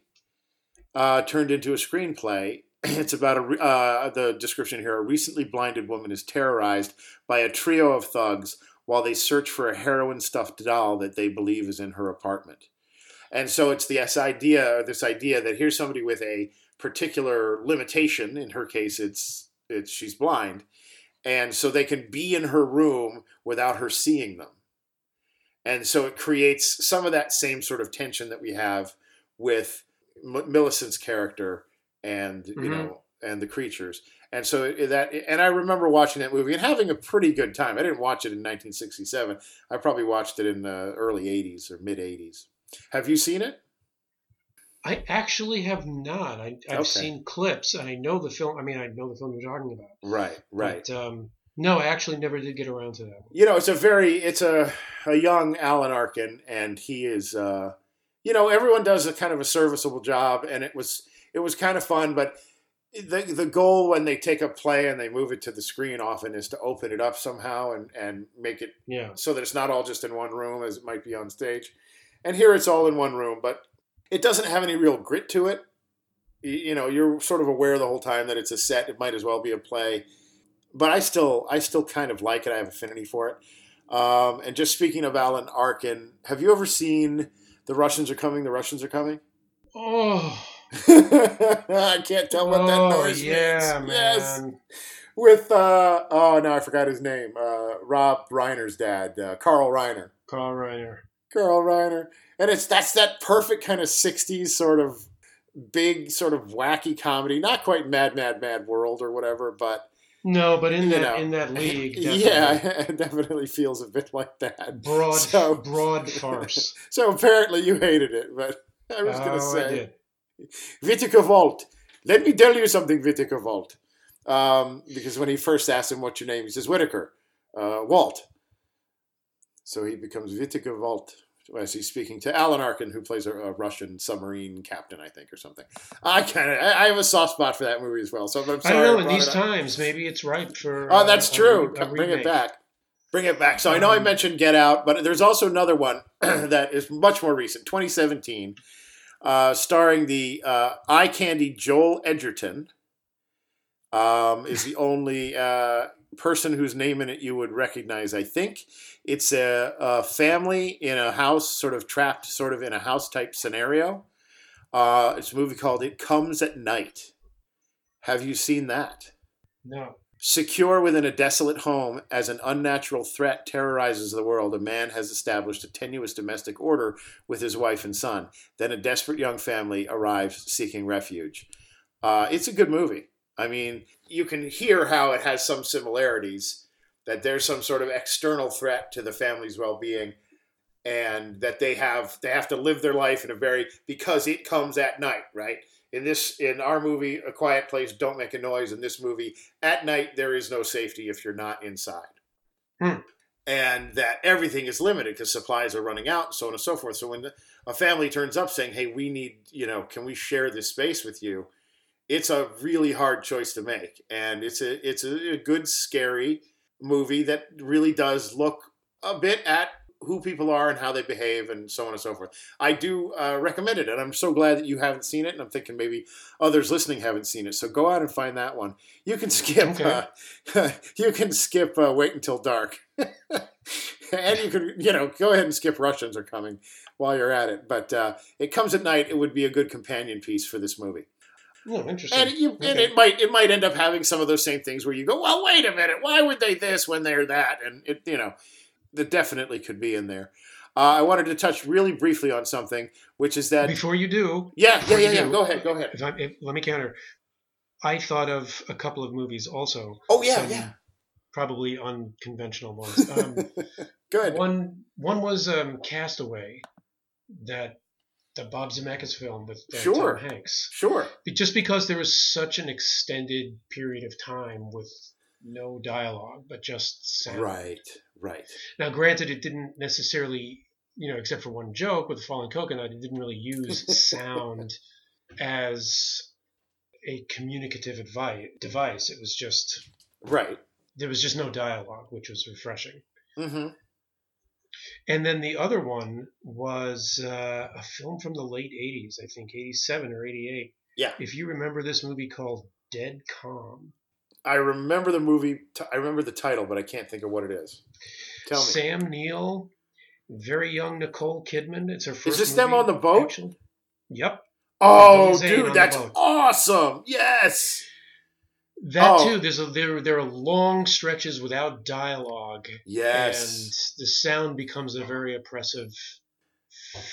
Speaker 2: uh, turned into a screenplay. <clears throat> It's about a uh, the description here: a recently blinded woman is terrorized by a trio of thugs while they search for a heroin stuffed doll that they believe is in her apartment. And so it's this idea, or this idea that here's somebody with a particular limitation. In her case, it's it's she's blind, and so they can be in her room without her seeing them. And so it creates some of that same sort of tension that we have with M- Millicent's character and you
Speaker 1: Mhm.
Speaker 2: know and the creatures. And so it- that and I remember watching that movie and having a pretty good time. I didn't watch it in 1967. I probably watched it in the early 80s or mid 80s. Have you seen it?
Speaker 1: I actually have not. I, I've
Speaker 2: Okay.
Speaker 1: seen clips, and I know the film. I mean, I know the film you're talking about.
Speaker 2: Right, right.
Speaker 1: But, um, no, I actually never did get around to that. one.
Speaker 2: you know, it's a very it's a a young Alan Arkin, and he is, uh, you know, everyone does a kind of a serviceable job, and it was it was kind of fun, but. The, the goal when they take a play and they move it to the screen often is to open it up somehow and, and make it
Speaker 1: Yeah.
Speaker 2: so that it's not all just in one room as it might be on stage. And here it's all in one room, but it doesn't have any real grit to it. You, know, you're sort of aware the whole time that it's a set. It might as well be a play. But I still, I still kind of like it. I have affinity for it. Um, and just speaking of Alan Arkin, have you ever seen The Russians Are Coming? The Russians Are Coming?
Speaker 1: Oh. <laughs>
Speaker 2: I can't tell what that
Speaker 1: oh,
Speaker 2: noise
Speaker 1: yeah,
Speaker 2: means.
Speaker 1: man.
Speaker 2: Yes with uh oh no I forgot his name uh Rob Reiner's dad uh, Carl Reiner
Speaker 1: Carl Reiner.
Speaker 2: Carl Reiner and it's that's that perfect kind of 60s sort of big sort of wacky comedy not quite Mad Mad Mad World or whatever but
Speaker 1: No, but in that
Speaker 2: know,
Speaker 1: in that <laughs> league, definitely.
Speaker 2: yeah <laughs> it definitely feels a bit like that
Speaker 1: broad
Speaker 2: So-
Speaker 1: broad farce.
Speaker 2: so apparently you hated it but I was
Speaker 1: Oh, I
Speaker 2: say
Speaker 1: did.
Speaker 2: Whittaker Volt. Let me tell you something, Whittaker Volt. Um, because when he first asked him what's your name, he says Whittaker, uh, Walt. So he becomes Whittaker Volt as he's speaking to Alan Arkin, who plays a, a Russian submarine captain, I think, or something. I kind of, I, I have a soft spot for that movie as well. So I'm
Speaker 1: I
Speaker 2: sorry.
Speaker 1: don't know. In these times, maybe it's ripe for.
Speaker 2: Oh,
Speaker 1: uh,
Speaker 2: that's
Speaker 1: a
Speaker 2: true.
Speaker 1: re- a
Speaker 2: Bring it back. Bring it back. So I know I
Speaker 1: Um,
Speaker 2: mentioned Get Out, but there's also another one <clears throat> that is much more recent, 2017, uh, starring the uh, eye candy Joel Edgerton. Um, is the only uh, person whose name in it you would recognize. I think it's a, a family in a house, sort of trapped, sort of in a house type scenario. Uh, it's a movie called It Comes at Night. Have you seen that?
Speaker 1: No.
Speaker 2: Secure within a desolate home as an unnatural threat terrorizes the world, a man has established a tenuous domestic order with his wife and son. Then a desperate young family arrives seeking refuge. Uh, it's a good movie. I mean, you can hear how it has some similarities, that there's some sort of external threat to the family's well being. And that they have they have to live their life in a very because it comes at night, right? In this in our movie, A Quiet Place, Don't Make a Noise. In this movie, at night there is no safety if you're not inside
Speaker 1: Hmm.
Speaker 2: and that everything is limited because supplies are running out and so on and so forth so when a family turns up saying hey we need you know can we share this space with you it's a really hard choice to make and it's a it's a, a good scary movie that really does look a bit at who people are and how they behave and so on and so forth. I do uh, recommend it, and I'm so glad that you haven't seen it, and I'm thinking maybe others listening haven't seen it. So go out and find that one. You can <laughs> skip.
Speaker 1: Okay.
Speaker 2: Uh, <laughs> you can skip. Uh, Wait until dark, <laughs> and you can you know go ahead and skip Russians are coming while you're at it. But uh, it comes at night. It would be a good companion piece for this movie.
Speaker 1: Oh, interesting.
Speaker 2: And you, and it might it might end up having some of those same things where you go, well, wait a minute, why would they this when they're that? And it, you know, that definitely could be in there. Uh, I wanted to touch really briefly on something, which is that
Speaker 1: Before you do,
Speaker 2: yeah, yeah, yeah, yeah.
Speaker 1: do-
Speaker 2: Go ahead, go ahead.
Speaker 1: if if, let me counter. I thought of a couple of movies also.
Speaker 2: Oh yeah, yeah.
Speaker 1: Probably unconventional ones. <laughs> Um,
Speaker 2: Good.
Speaker 1: one one was um, Castaway, that the Bob Zemeckis film with uh,
Speaker 2: Sure.
Speaker 1: Tom Hanks.
Speaker 2: Sure.
Speaker 1: Be- Just because there was such an extended period of time with no dialogue, but just sound.
Speaker 2: Right. Right.
Speaker 1: Now, granted, it didn't necessarily, you know, except for one joke with the falling coconut, it didn't really use <laughs> sound as a communicative advice, device. It was just
Speaker 2: Right.
Speaker 1: there was just no dialogue, which was refreshing.
Speaker 2: hmm
Speaker 1: And then the other one was uh, a film from the late 80s, I think 87 or 88.
Speaker 2: Yeah.
Speaker 1: If you remember this movie called Dead Calm.
Speaker 2: I remember the movie. T- I remember the title, but I can't think of what it is. Tell me.
Speaker 1: Sam Neill, very young Nicole Kidman. It's her first.
Speaker 2: Is this them on the boat?
Speaker 1: actually. Yep.
Speaker 2: oh,
Speaker 1: Billy Zane on
Speaker 2: dude, that's awesome! Yes.
Speaker 1: That
Speaker 2: Oh.
Speaker 1: too. There's a there there are long stretches without dialogue,
Speaker 2: Yes.
Speaker 1: and the sound becomes a very oppressive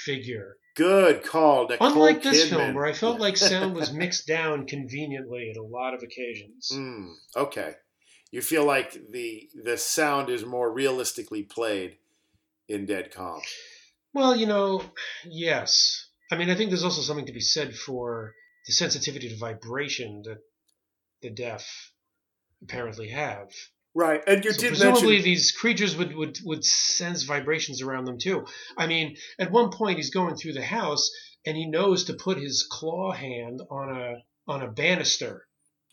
Speaker 1: figure.
Speaker 2: Good call, Nicole
Speaker 1: Unlike this
Speaker 2: Kidman.
Speaker 1: film, where I felt like sound was <laughs> mixed down conveniently at a lot of occasions.
Speaker 2: Mm, okay. You feel like the the sound is more realistically played in Dead Calm.
Speaker 1: Well, you know, yes. I mean, I think there's also something to be said for the sensitivity to vibration that the deaf apparently have.
Speaker 2: Right, and you
Speaker 1: So
Speaker 2: did
Speaker 1: presumably,
Speaker 2: mention
Speaker 1: these creatures would, would, would sense vibrations around them too. I mean, at one point, he's going through the house and he knows to put his claw hand on a on a banister.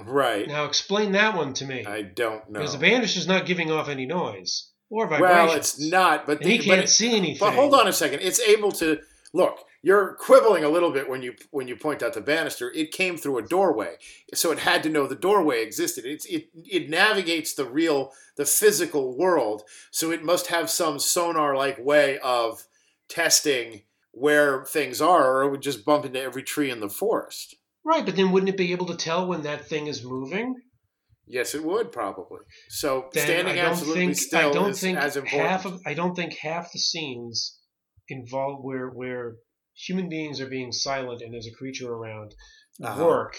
Speaker 2: right.
Speaker 1: Now, explain that one to me,
Speaker 2: I don't know.
Speaker 1: because the banister's not giving off any noise or vibrations.
Speaker 2: well, it's not, but
Speaker 1: and he can't
Speaker 2: but,
Speaker 1: see anything.
Speaker 2: but hold on a second. It's able to look. You're quibbling a little bit when you when you point out the banister. It came through a doorway, so it had to know the doorway existed. It's, it it navigates the real the physical world, so it must have some sonar like way of testing where things are, or it would just bump into every tree in the forest.
Speaker 1: Right, but then wouldn't it be able to tell when that thing is moving?
Speaker 2: Yes, it would probably. So
Speaker 1: Then
Speaker 2: standing absolutely
Speaker 1: think
Speaker 2: still
Speaker 1: I don't
Speaker 2: is
Speaker 1: think
Speaker 2: as important.
Speaker 1: half of I don't think half the scenes involve where where human beings are being silent and there's a creature around
Speaker 2: Uh-huh.
Speaker 1: work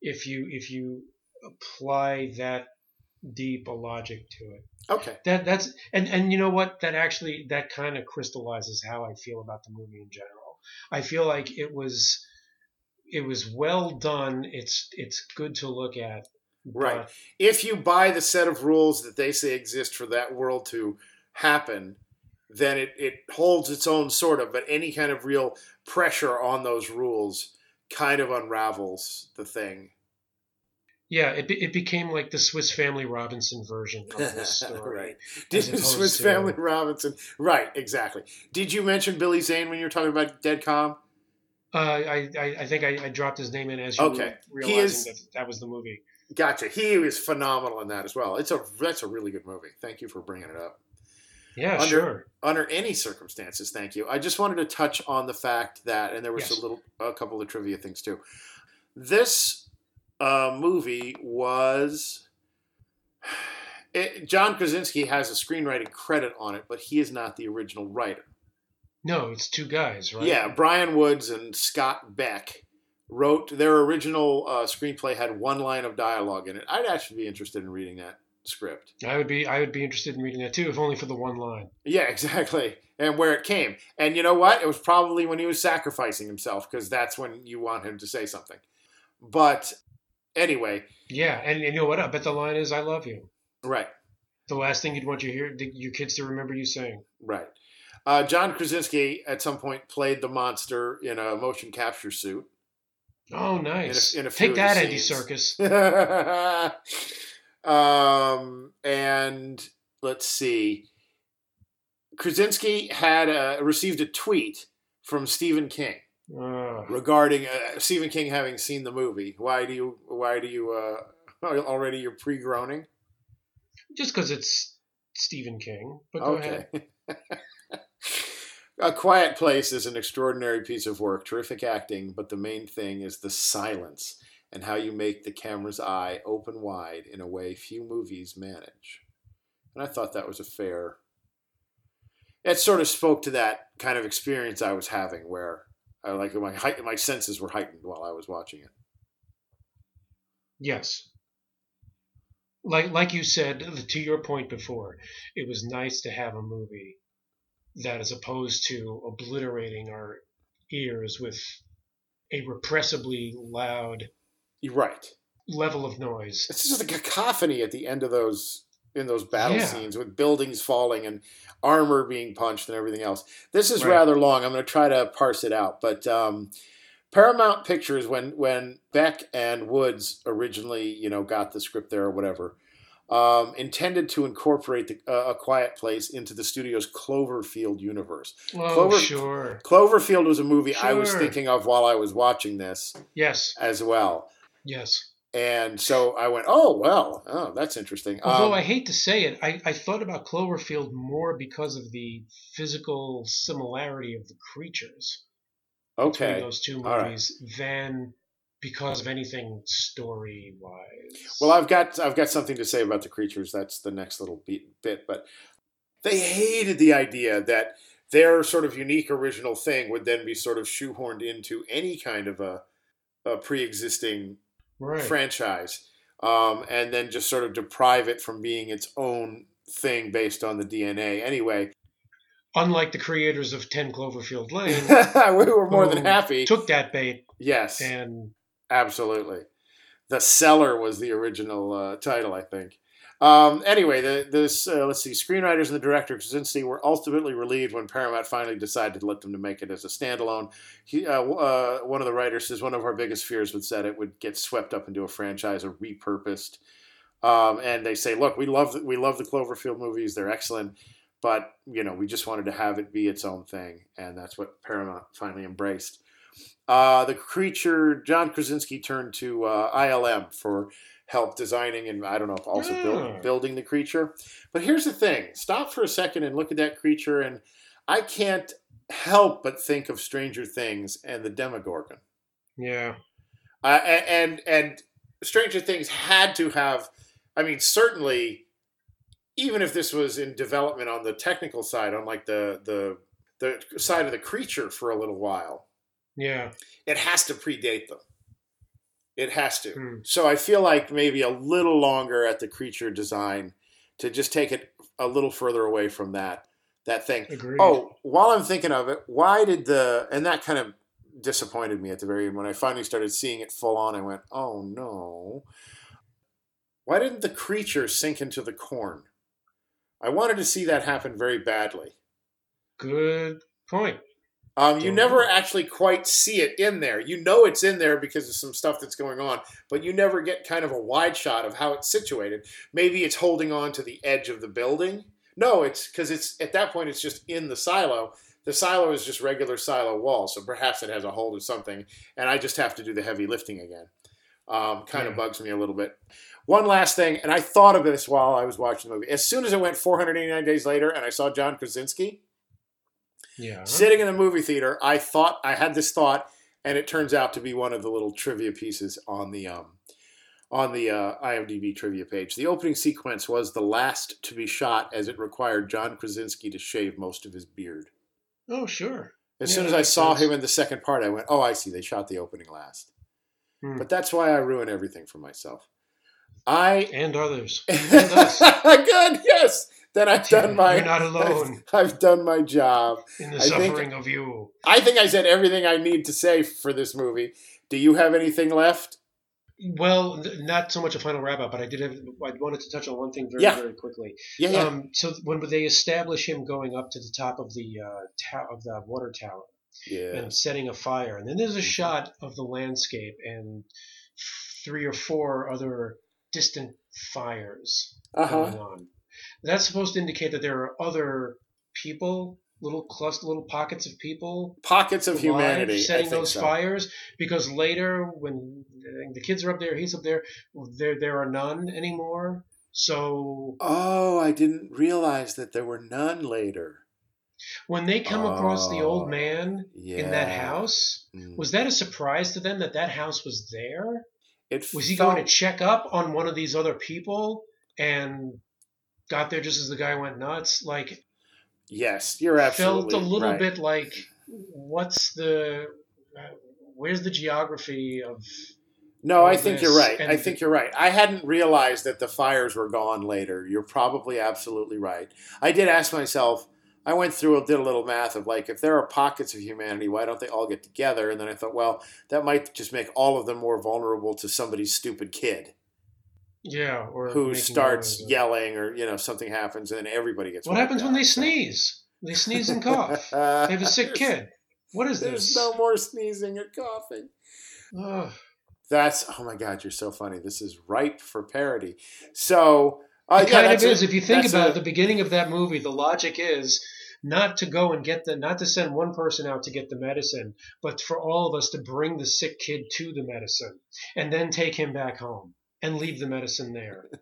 Speaker 1: if you if you apply that deep a logic to it.
Speaker 2: okay.
Speaker 1: That that's and and you know what that actually that kind of crystallizes how I feel about the movie in general. I feel like it was it was well done. It's it's good to look at.
Speaker 2: Right. if you buy the set of rules that they say exist for that world to happen, then it, it holds its own sort of, but any kind of real pressure on those rules kind of unravels the thing.
Speaker 1: Yeah, it, be, it became like the Swiss Family Robinson version of this <laughs> story.
Speaker 2: right. Did Swiss
Speaker 1: to-
Speaker 2: Family Robinson. Right, exactly. Did you mention Billy Zane when you were talking about Dead Calm?
Speaker 1: Uh, I, I I think I, I dropped his name in as you
Speaker 2: Okay.
Speaker 1: were realizing
Speaker 2: is-
Speaker 1: that that was the movie.
Speaker 2: Gotcha. He was phenomenal in that as well. It's a that's a really good movie. Thank you for bringing it up.
Speaker 1: Yeah,
Speaker 2: Under-
Speaker 1: sure.
Speaker 2: under any circumstances thank you i just wanted to touch on the fact that and there was
Speaker 1: Yes.
Speaker 2: a little a couple of trivia things too this uh, movie was it, john krasinski has a screenwriting credit on it but he is not the original writer
Speaker 1: No, it's two guys, right?
Speaker 2: yeah bryan woods and scott beck wrote their original uh, screenplay had one line of dialogue in it i'd actually be interested in reading that script
Speaker 1: I would be I would be interested in reading that too, if only for the one line.
Speaker 2: Yeah, <laughs> exactly. And where it came. And you know what? It was probably when he was sacrificing himself because that's when you want him to say something. But anyway,
Speaker 1: Yeah, and, and you know what? I bet the line is "I love you."
Speaker 2: right,
Speaker 1: The last thing you'd want your hear your kids to remember you saying.
Speaker 2: right. Uh, John Krasinski at some point played the monster in a motion capture suit.
Speaker 1: Oh, nice.
Speaker 2: in a few
Speaker 1: Take
Speaker 2: of
Speaker 1: that, Andy. Serkis. <laughs> <laughs>
Speaker 2: um, and let's see. Krasinski had uh, received a tweet from Stephen King.
Speaker 1: Uh,
Speaker 2: regarding uh, Stephen King having seen the movie. Why do you? Why do you? Uh, <laughs> already you're pre-groaning.
Speaker 1: just because it's Stephen King. But go ahead. <laughs>
Speaker 2: A Quiet Place is an extraordinary piece of work, terrific acting, but the main thing is the silence and how you make the camera's eye open wide in a way few movies manage. And I thought that was a fair. It sort of spoke to that kind of experience I was having, where I like my my senses were heightened while I was watching it.
Speaker 1: Yes. Like like you said, to your point before, it was nice to have a movie that, as opposed to obliterating our ears with a repressibly loud
Speaker 2: You're right.
Speaker 1: level of noise.
Speaker 2: It's just a cacophony at the end of those in those battle
Speaker 1: Yeah.
Speaker 2: scenes with buildings falling and armor being punched and everything else. This is
Speaker 1: Right.
Speaker 2: rather long. I'm going to try to parse it out, but um, Paramount Pictures when when Beck and Woods originally you know got the script there or whatever. um, intended to incorporate the, uh, A Quiet Place into the studio's Cloverfield universe.
Speaker 1: Oh,
Speaker 2: Clover-
Speaker 1: sure.
Speaker 2: Cloverfield was a movie I was thinking of while I was watching this
Speaker 1: Yes.
Speaker 2: as well.
Speaker 1: Yes.
Speaker 2: And so I went, oh, well, oh, that's interesting.
Speaker 1: Although
Speaker 2: Um,
Speaker 1: I hate to say it, I, I thought about Cloverfield more because of the physical similarity of the creatures between
Speaker 2: okay.
Speaker 1: those two
Speaker 2: All right.
Speaker 1: movies than because of anything story wise.
Speaker 2: Well, I've got I've got something to say about the creatures. That's the next little bit, bit. But they hated the idea that their sort of unique original thing would then be sort of shoehorned into any kind of a, a pre-existing
Speaker 1: right.
Speaker 2: franchise, um, and then just sort of deprive it from being its own thing based on the DNA. Anyway,
Speaker 1: Unlike the creators of 10 Cloverfield <laughs> Lane,
Speaker 2: we were more than happy.
Speaker 1: took that bait
Speaker 2: yes,
Speaker 1: and
Speaker 2: Absolutely. The Cellar was the original uh, title, I think. Um, anyway, the, this uh, let's see, screenwriters and the director Krasinski were ultimately relieved when Paramount finally decided to let them to make it as a standalone. He, uh, uh, one of the writers says one of our biggest fears was that it would get swept up into a franchise or repurposed. Um, and they say, look, we love we love the Cloverfield movies; they're excellent, but you know, we just wanted to have it be its own thing, and that's what Paramount finally embraced. Uh, the creature, John Krasinski turned to uh, ILM for help designing and I don't know if also build, building the creature. But here's the thing stop for a second and look at that creature, and I can't help but think of Stranger Things and the Demogorgon.
Speaker 1: yeah.
Speaker 2: Uh, and and Stranger Things had to have. I mean, certainly, even if this was in development on the technical side, on like the the the side of the creature for a little while,
Speaker 1: Yeah.
Speaker 2: it has to predate them. It has to.
Speaker 1: Hmm.
Speaker 2: So I feel like maybe a little longer at the creature design to just take it a little further away from that that thing.
Speaker 1: Agreed.
Speaker 2: Oh, while I'm thinking of it, why did the and that kind of disappointed me at the very end when I finally started seeing it full on. I went, oh no. Why didn't the creature sink into the corn? I wanted to see that happen very badly.
Speaker 1: Good point.
Speaker 2: Um, you never actually quite see it in there. You know it's in there because of some stuff that's going on, but you never get kind of a wide shot of how it's situated. Maybe it's holding on to the edge of the building. No, it's because it's at that point it's just in the silo. The silo is just regular silo wall, so perhaps it has a hold of something, and I just have to do the heavy lifting again. Um, kind of
Speaker 1: Yeah.
Speaker 2: bugs me a little bit. One last thing, and I thought of this while I was watching the movie. As soon as it went 489 days later, and I saw John Krasinski,
Speaker 1: Yeah.
Speaker 2: sitting in the movie theater, I thought I had this thought, and it turns out to be one of the little trivia pieces on the um, on the uh, IMDb trivia page. The opening sequence was the last to be shot, as it required John Krasinski to shave most of his beard.
Speaker 1: Oh, sure.
Speaker 2: As
Speaker 1: Yeah,
Speaker 2: soon as I saw
Speaker 1: sense.
Speaker 2: him in the second part, I went, "Oh, I see. They shot the opening last."
Speaker 1: Hmm.
Speaker 2: But that's why I ruin everything for myself. I
Speaker 1: And others.
Speaker 2: good. <laughs>
Speaker 1: And us. <laughs>
Speaker 2: Yes. Then I've done my.
Speaker 1: You're not alone
Speaker 2: I've, <laughs> I've done my job.
Speaker 1: in the
Speaker 2: I think-
Speaker 1: suffering of you.
Speaker 2: I think I said everything I need to say for this movie. Do you have anything left?
Speaker 1: Well, not so much a final wrap up, but I did have. I wanted to touch on one thing very,
Speaker 2: Yeah.
Speaker 1: very quickly.
Speaker 2: Yeah, yeah.
Speaker 1: Um, so when they establish him going up to the top of the uh, ta- of the water tower
Speaker 2: yeah.
Speaker 1: and setting a fire, and then there's a shot of the landscape and three or four other distant fires
Speaker 2: Uh huh.
Speaker 1: going on. That's supposed to indicate that there are other people, little cluster, little pockets of people
Speaker 2: Pockets of
Speaker 1: alive
Speaker 2: humanity.
Speaker 1: Setting those
Speaker 2: so.
Speaker 1: fires. Because later, when the kids are up there, he's up there. There, there are none anymore. So
Speaker 2: Oh, I didn't realize that there were none later.
Speaker 1: when they come across the
Speaker 2: Oh,
Speaker 1: old man
Speaker 2: Yeah.
Speaker 1: in that house,
Speaker 2: Mm.
Speaker 1: was that a surprise to them that that house was there?
Speaker 2: It
Speaker 1: Was he
Speaker 2: felt-
Speaker 1: going to check up on one of these other people and got there just as the guy went nuts? Like
Speaker 2: Yes, you're absolutely
Speaker 1: felt a little
Speaker 2: right.
Speaker 1: bit like what's the uh, where's the geography of
Speaker 2: No, I think you're right. I think you're right. I hadn't realized that the fires were gone later. You're probably absolutely right. I did ask myself. I went through and did a little math of like if there are pockets of humanity, why don't they all get together? And then I thought, well, that might just make all of them more vulnerable to somebody's stupid kid
Speaker 1: yeah or
Speaker 2: who starts
Speaker 1: noise.
Speaker 2: yelling or you know something happens and then everybody gets.
Speaker 1: what happens when they sneeze they sneeze and cough they have a sick <laughs> kid what is
Speaker 2: There's
Speaker 1: this There's
Speaker 2: no more sneezing or coughing.
Speaker 1: Ugh.
Speaker 2: That's oh my god, you're so funny. This is ripe for parody. So Uh,
Speaker 1: it
Speaker 2: yeah,
Speaker 1: kind of
Speaker 2: that's a-
Speaker 1: is. if you think about
Speaker 2: a-
Speaker 1: it, the beginning of that movie, the logic is not to go and get the, not to send one person out to get the medicine, but for all of us to bring the sick kid to the medicine and then take him back home and leave the medicine there. <laughs>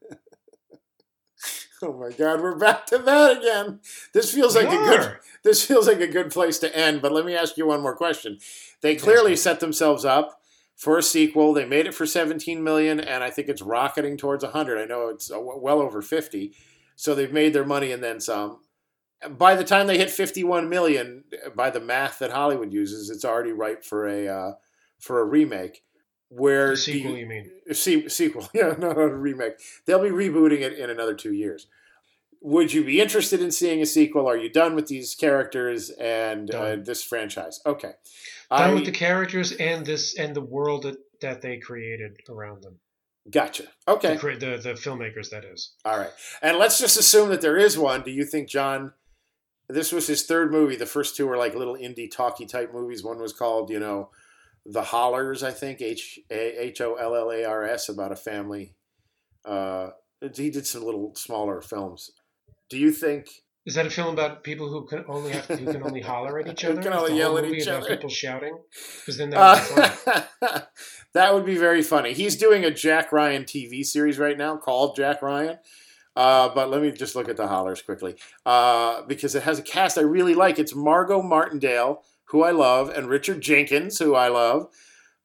Speaker 2: Oh my God, we're back to that again. This feels like a good. <laughs> This feels like a good place to end. But let me ask you one more question. They clearly set themselves up for a sequel. They made it for 17 million, and I think it's rocketing towards 100. I know it's well over 50. So they've made their money and then some. By the time they hit 51 million, by the math that Hollywood uses, it's already ripe for a uh, for a remake. Where
Speaker 1: The sequel,
Speaker 2: you-
Speaker 1: you mean?
Speaker 2: Se- sequel, <laughs> yeah, no, not a remake. They'll be rebooting it in another two years. Would you be interested in seeing a sequel? Are you done with these characters and uh, this franchise? Okay,
Speaker 1: Done
Speaker 2: I
Speaker 1: with the characters and this and the world that, that they created around them.
Speaker 2: gotcha. Okay,
Speaker 1: cre- the the filmmakers, that is.
Speaker 2: all right. And let's just assume that there is one. Do you think John? This was his third movie. The first two were like little indie talky type movies. One was called, you know, The Hollars, I think H H O L L A R S about a family. Uh, he did some little smaller films. Do you think
Speaker 1: Is that a film about people who can only have who can only holler at <laughs> each
Speaker 2: Who
Speaker 1: other?
Speaker 2: can only yell at each other?
Speaker 1: people shouting? Because then that would.
Speaker 2: Uh, <laughs> that would be very funny. He's doing a Jack Ryan TV series right now called Jack Ryan. Uh, but let me just look at the hollars quickly uh, because it has a cast I really like. It's Margo Martindale, who I love, and Richard Jenkins, who I love,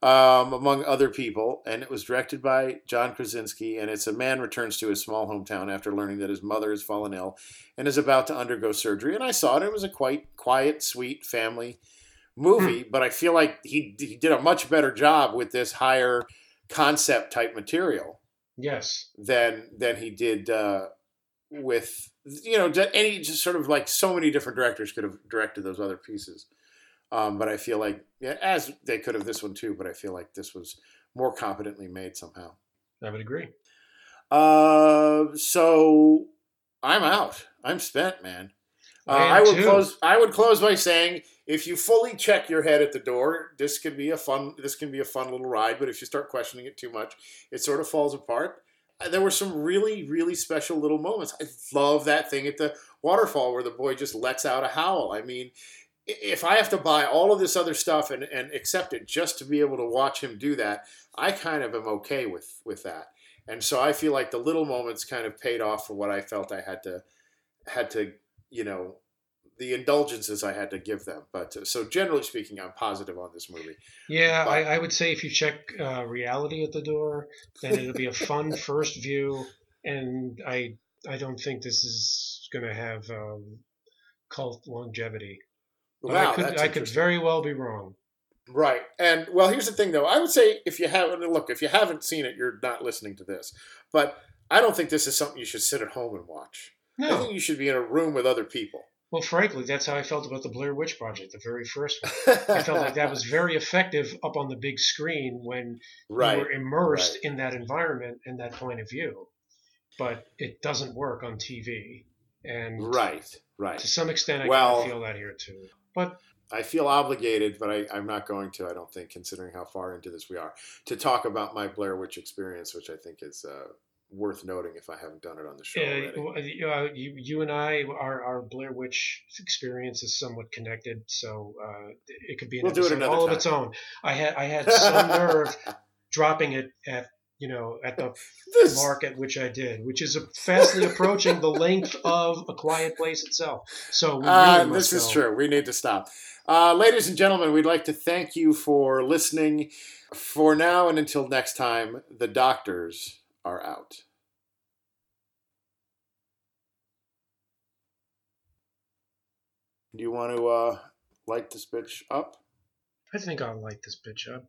Speaker 2: um, among other people. And it was directed by John Krasinski. And it's a man returns to his small hometown after learning that his mother has fallen ill and is about to undergo surgery. And I saw it. It was a quite quiet, sweet family movie, but I feel like he he did a much better job with this higher concept type material
Speaker 1: Yes.
Speaker 2: than than he did uh, with you know any just sort of like so many different directors could have directed those other pieces. Um, but I feel like yeah, as they could have this one too, but I feel like this was more competently made somehow.
Speaker 1: I would agree.
Speaker 2: Uh, so I'm out. I'm spent, man. Uh,
Speaker 1: I
Speaker 2: would
Speaker 1: too.
Speaker 2: close. I would close by saying, if you fully check your head at the door, this could be a fun. This can be a fun little ride. But if you start questioning it too much, it sort of falls apart. Uh, There were some really, really special little moments. I love that thing at the waterfall where the boy just lets out a howl. I mean, if I have to buy all of this other stuff and, and accept it just to be able to watch him do that, I kind of am okay with with that. And so I feel like the little moments kind of paid off for what I felt I had to had to, you know, the indulgences I had to give them. But uh, so generally speaking, I'm positive on this movie.
Speaker 1: Yeah,
Speaker 2: But-
Speaker 1: I, I would say if you check uh, reality at the door, then it'll be a fun <laughs> first view, and I I don't think this is going to have um, cult longevity.
Speaker 2: Wow,
Speaker 1: I could I could very well be wrong.
Speaker 2: Right. And well, here's the thing though. I would say if you haven't look, if you haven't seen it, you're not listening to this. But I don't think this is something you should sit at home and watch.
Speaker 1: No.
Speaker 2: I think you should be in a room with other people.
Speaker 1: well, frankly, that's how I felt about the Blair Witch Project, the very first one. I felt like that was <laughs> very effective up on the big screen when
Speaker 2: right.
Speaker 1: you were immersed
Speaker 2: right.
Speaker 1: in that environment and that point of view. But it doesn't work on TV, and
Speaker 2: Right. right.
Speaker 1: to some extent, I
Speaker 2: Well-
Speaker 1: feel that here too. But
Speaker 2: I feel obligated, but I, I'm not going to. I don't think, considering how far into this we are, to talk about my Blair Witch experience, which I think is uh, worth noting if I haven't done it on the show already.
Speaker 1: uh, you, you and I, our, our Blair Witch experience is somewhat connected, so uh, it could be an
Speaker 2: We'll do it
Speaker 1: episode
Speaker 2: another
Speaker 1: all of its own. I had I had <laughs> some nerve dropping it at you know at the <laughs>
Speaker 2: This-
Speaker 1: mark at which I did, which is fastly approaching the length <laughs> of A Quiet Place itself. So we really
Speaker 2: Uh, this is true. We need to stop. Uh, ladies and gentlemen, we'd like to thank you for listening. For now and until next time, the doctors are out. Do you want to uh, light this bitch up?
Speaker 1: I think I'll light this bitch up.